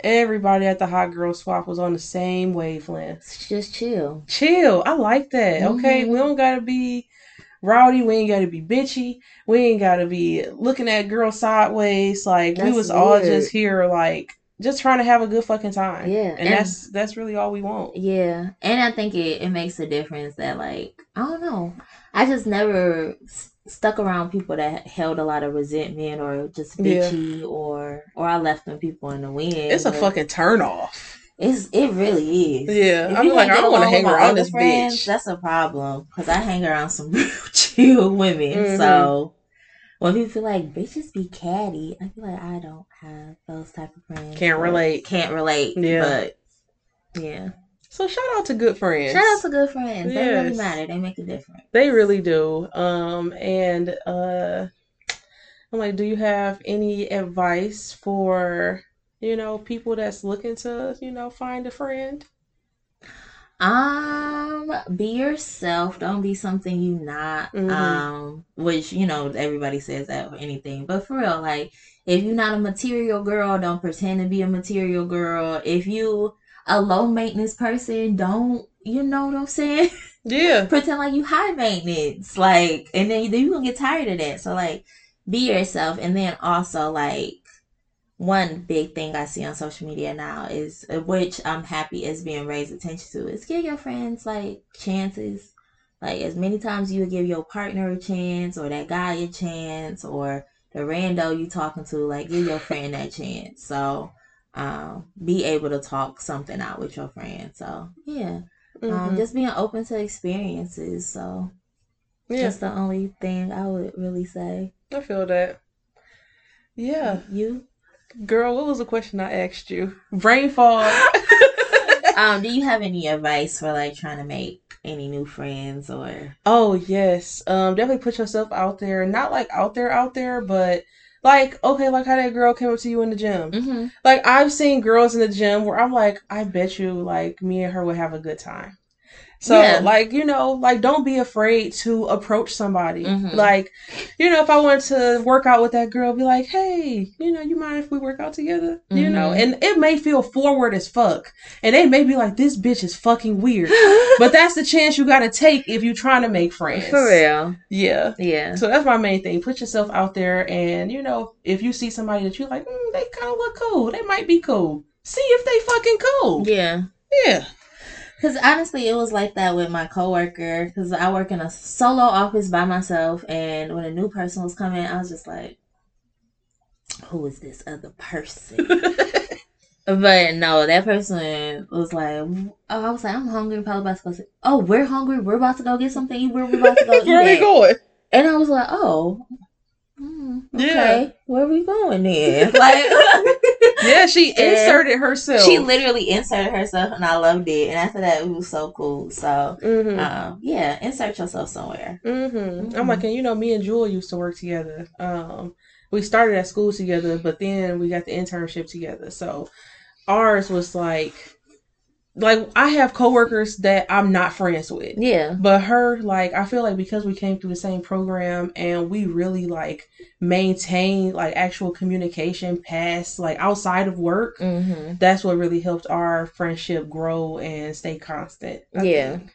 everybody at the hot girl swap was on the same wavelength. Just chill. Chill. I like that. Okay, Mhm. we don't gotta be rowdy. We ain't gotta be bitchy. We ain't gotta be looking at girls sideways. Like we That's was all just here, like just trying to have a good fucking time. Yeah, and, and- that's that's really all we want. Yeah, and I think it, it makes a difference that like I don't know, I just never stuck around people that held a lot of resentment or just Yeah. bitchy or or I left them people in the wind. It's a fucking turn off. It's it really is. Yeah, I'm like, I don't want to hang around this friends, bitch. That's a problem because I hang around some real chill women. Mhm. So when people feel like bitches be catty, I feel like I don't have those type of friends. Can't relate. Can't relate. Yeah. but yeah. So shout out to good friends. Shout out to good friends. They really matter. They make a difference. They really do. Um, and uh, I'm like, do you have any advice for you know people that's looking to you know find a friend? Um, be yourself. Don't be something you not. Mhm. Um, which you know everybody says that or anything, but for real, like if you're not a material girl, don't pretend to be a material girl. If you a low maintenance person, don't you know what I'm saying? Yeah. pretend like you high maintenance, like, and then then you gonna get tired of that. So like, be yourself, and then also like, one big thing I see on social media now is, uh, which I'm happy is being raised attention to, is give your friends like chances. Like as many times you would give your partner a chance, or that guy a chance, or the rando you talking to, like give your friend that chance. So, um, be able to talk something out with your friend. So yeah. Um, Mhm. just being open to experiences. So yeah. that's the only thing I would really say. I feel that. Yeah, You? girl, what was the question I asked you? Brain fog. Um, do you have any advice for like trying to make any new friends or? Oh yes. Um definitely put yourself out there. Not like out there out there, but like okay, like how that girl came up to you in the gym. Mm-hmm. Like I've seen girls in the gym where I'm like, I bet you like me and her would have a good time. So Yeah. like, you know, like don't be afraid to approach somebody. Mhm. Like, you know, if I wanted to work out with that girl, be like, hey, you know, you mind if we work out together? You know, Mhm. and it may feel forward as fuck. And they may be like, this bitch is fucking weird. But that's the chance you gotta take if you're trying to make friends. for real, Yeah. yeah. So that's my main thing. Put yourself out there, and you know, if you see somebody that you like, mm, they kind of look cool. They might be cool. See if they fucking cool. Yeah. Yeah. Because honestly, it was like that with my coworker. Because I work in a solo office by myself, and when a new person was coming, I was just like, "Who is this other person?" But no, that person was like, oh, I was like, I'm hungry. Probably about to go. Say, oh, we're hungry. We're about to go get something. to eat. Where we about to go Where are we going? And I was like, oh, mm, Yeah. okay. Where we going then? Like, Yeah, she inserted herself. She literally inserted herself, and I loved it. And after that, it was so cool. So, hmm um, yeah, insert yourself somewhere. hmm I'm like, and you know, me and Jewel used to work together. Um, we started at school together, but then we got the internship together. So ours was like, like I have coworkers that I'm not friends with. Yeah, But her, like, I feel like because we came through the same program and we really like maintained like actual communication past like outside of work, hmm that's what really helped our friendship grow and stay constant. I Yeah. think.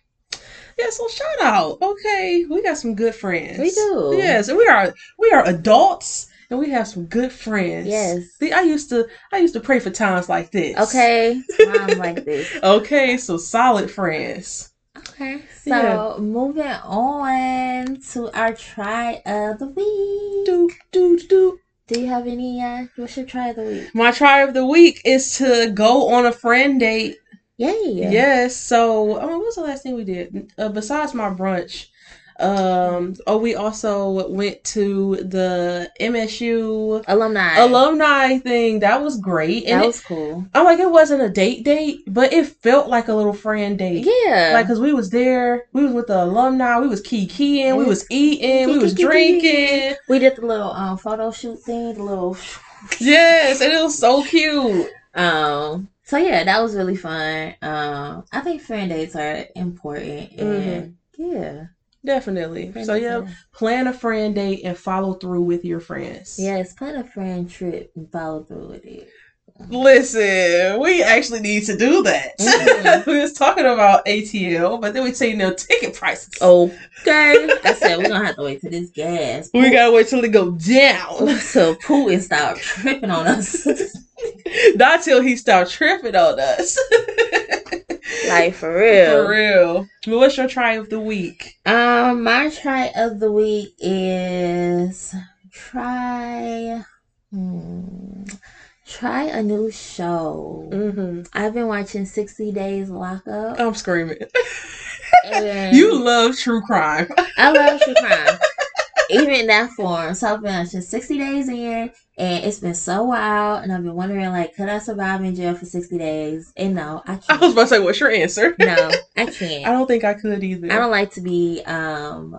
Yeah, so shout out. Okay, we got some good friends. we do. Yes, and we are we are adults and we have some good friends. Yes. See, I used to I used to pray for times like this. Okay, I'm like this. Okay, so solid friends. Okay, so Yeah. moving on to our try of the week. Do do do. Do you have any? Uh, what's your try of the week? My try of the week is to go on a friend date. Yay! Yes. So, I mean, what was the last thing we did? Uh, besides my brunch, um, oh, we also went to the MSU alumni. alumni thing. That was great. And That it- was cool. I'm like, it wasn't a date date, but it felt like a little friend date. Yeah. Like, cause we was there, we was with the alumni, we was kikiing, we Yeah. was eating, we was drinking. we did the little um photo shoot thing. The little. Yes, and it was so cute. Um. So yeah, that was really fun. Um. I think friend dates are important, and yeah. Definitely. friend So yeah, plan a friend date and follow through with your friends. Yes, plan a friend trip and follow through with it. Listen, we actually need to do that. Mhm. we was talking about ATL, but then we say no ticket prices. Okay. I said we're gonna have to wait till this gas. We gotta wait till it go down. so Putin start tripping on us. Not till he start tripping on us. Like for real. For real. But what's your try of the week? Um, my try of the week is try hmm, try a new show. Mm-hmm. I've been watching 60 Days Lockup. I'm screaming. You love true crime. I love true crime. Even that form. So I've been just 60 days in and it's been so wild and I've been wondering like could I survive in jail for 60 days? And no, I I was about to say, what's your answer? no, I I can't. I don't think I could either. I don't like to be um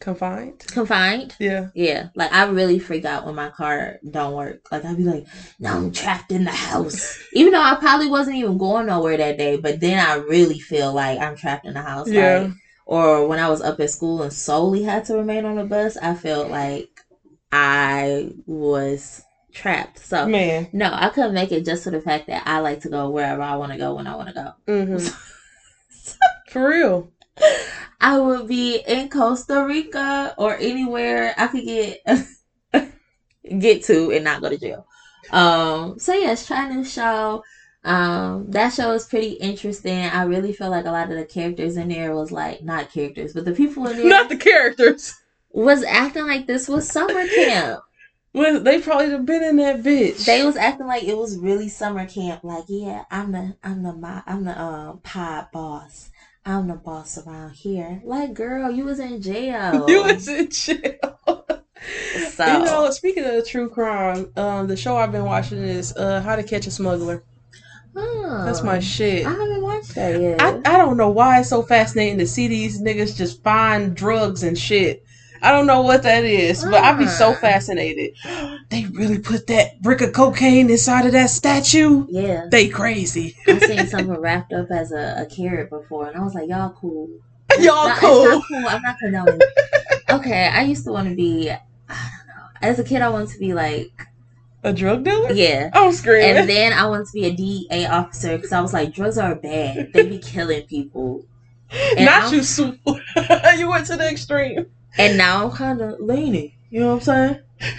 Confined? confined. Yeah. Yeah, like I really freak out when my car don't work. Like I'd be like, "Now I'm trapped in the house," even though I probably wasn't even going nowhere that day. But then I really feel like I'm trapped in the house. Yeah. Like, or when I was up at school and solely had to remain on the bus, I felt like I was trapped. So Man. no, I couldn't make it just for the fact that I like to go wherever I want to go when I want to go. Mm-hmm. For real. I would be in Costa Rica or anywhere I could get get to and not go to jail. Um, so yes, try new show. Um, that show is pretty interesting. I really feel like a lot of the characters in there was like not characters, but the people in there Not the characters. was acting like this was summer camp. Well, they probably have been in that bitch. They was acting like it was really summer camp. Like, yeah, I'm the I'm the my I'm the uh, pod boss. I'm the boss around here. Like, girl, you was in jail. you was in jail. so You know, speaking of true crime, um, the show I've been watching is uh, How to Catch a Smuggler. Oh, That's my shit. I haven't watched that yet. I, I don't know why it's so fascinating to see these niggas just find drugs and shit. I don't know what that is, but I'd be so fascinated. They really put that brick of cocaine inside of that statue? yeah, They crazy. I seen something wrapped up as a, a carrot before, and I was like, y'all cool. Y'all No, it's cool. not cool. I'm not condoning. okay, I used to want to be. I don't know. As a kid, I wanted to be like, A drug dealer? yeah. I'm screaming. And then I wanted to be a DEA officer because I was like, drugs are bad. They be killing people. and Not I'm- you, Sue. you went to the extreme. And now I'm kind of leaning. You know what I'm saying?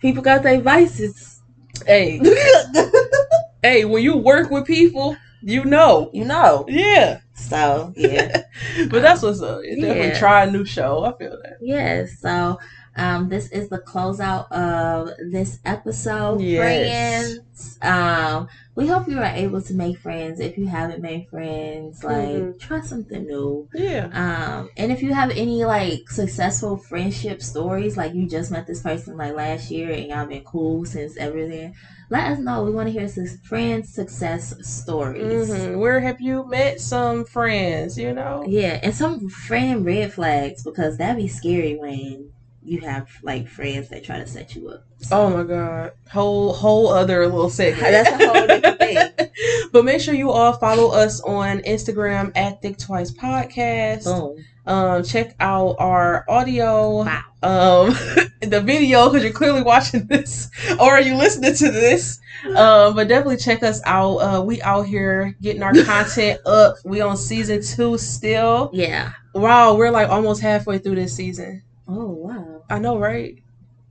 People got their vices. Hey, hey, when you work with people, you know. you know. Yeah. So yeah, But that's what's up. It's definitely try a new show. I feel that. yes. So um, this is the closeout of this episode, Yes. friends. Um, we hope you are able to make friends. If you haven't made friends, like Mhm. try something new. Yeah. Um, and if you have any like successful friendship stories, like you just met this person like last year and y'all been cool since everything, let us know. We want to hear some friend success stories. hmm Where have you met some friends? You know. Yeah, and some friend red flags because that'd be scary when you have like friends that try to set you up. Oh my god. Whole whole other little segment. That's a whole different thing. but make sure you all follow us on Instagram at Thick Twice Podcast. Boom. Um, check out our audio, Wow. um, the video because you're clearly watching this or are you listening to this. Um, but definitely check us out. Uh, we out here getting our content up. We on season two still. Yeah. Wow, we're like almost halfway through this season. Oh wow. I know, right?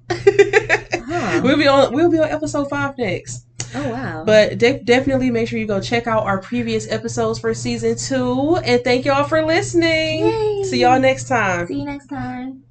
We'll be on. We'll be on episode five next. Oh wow. But de- definitely make sure you go check out our previous episodes for season two. And thank y'all for listening. Yay. See y'all next time. See you next time.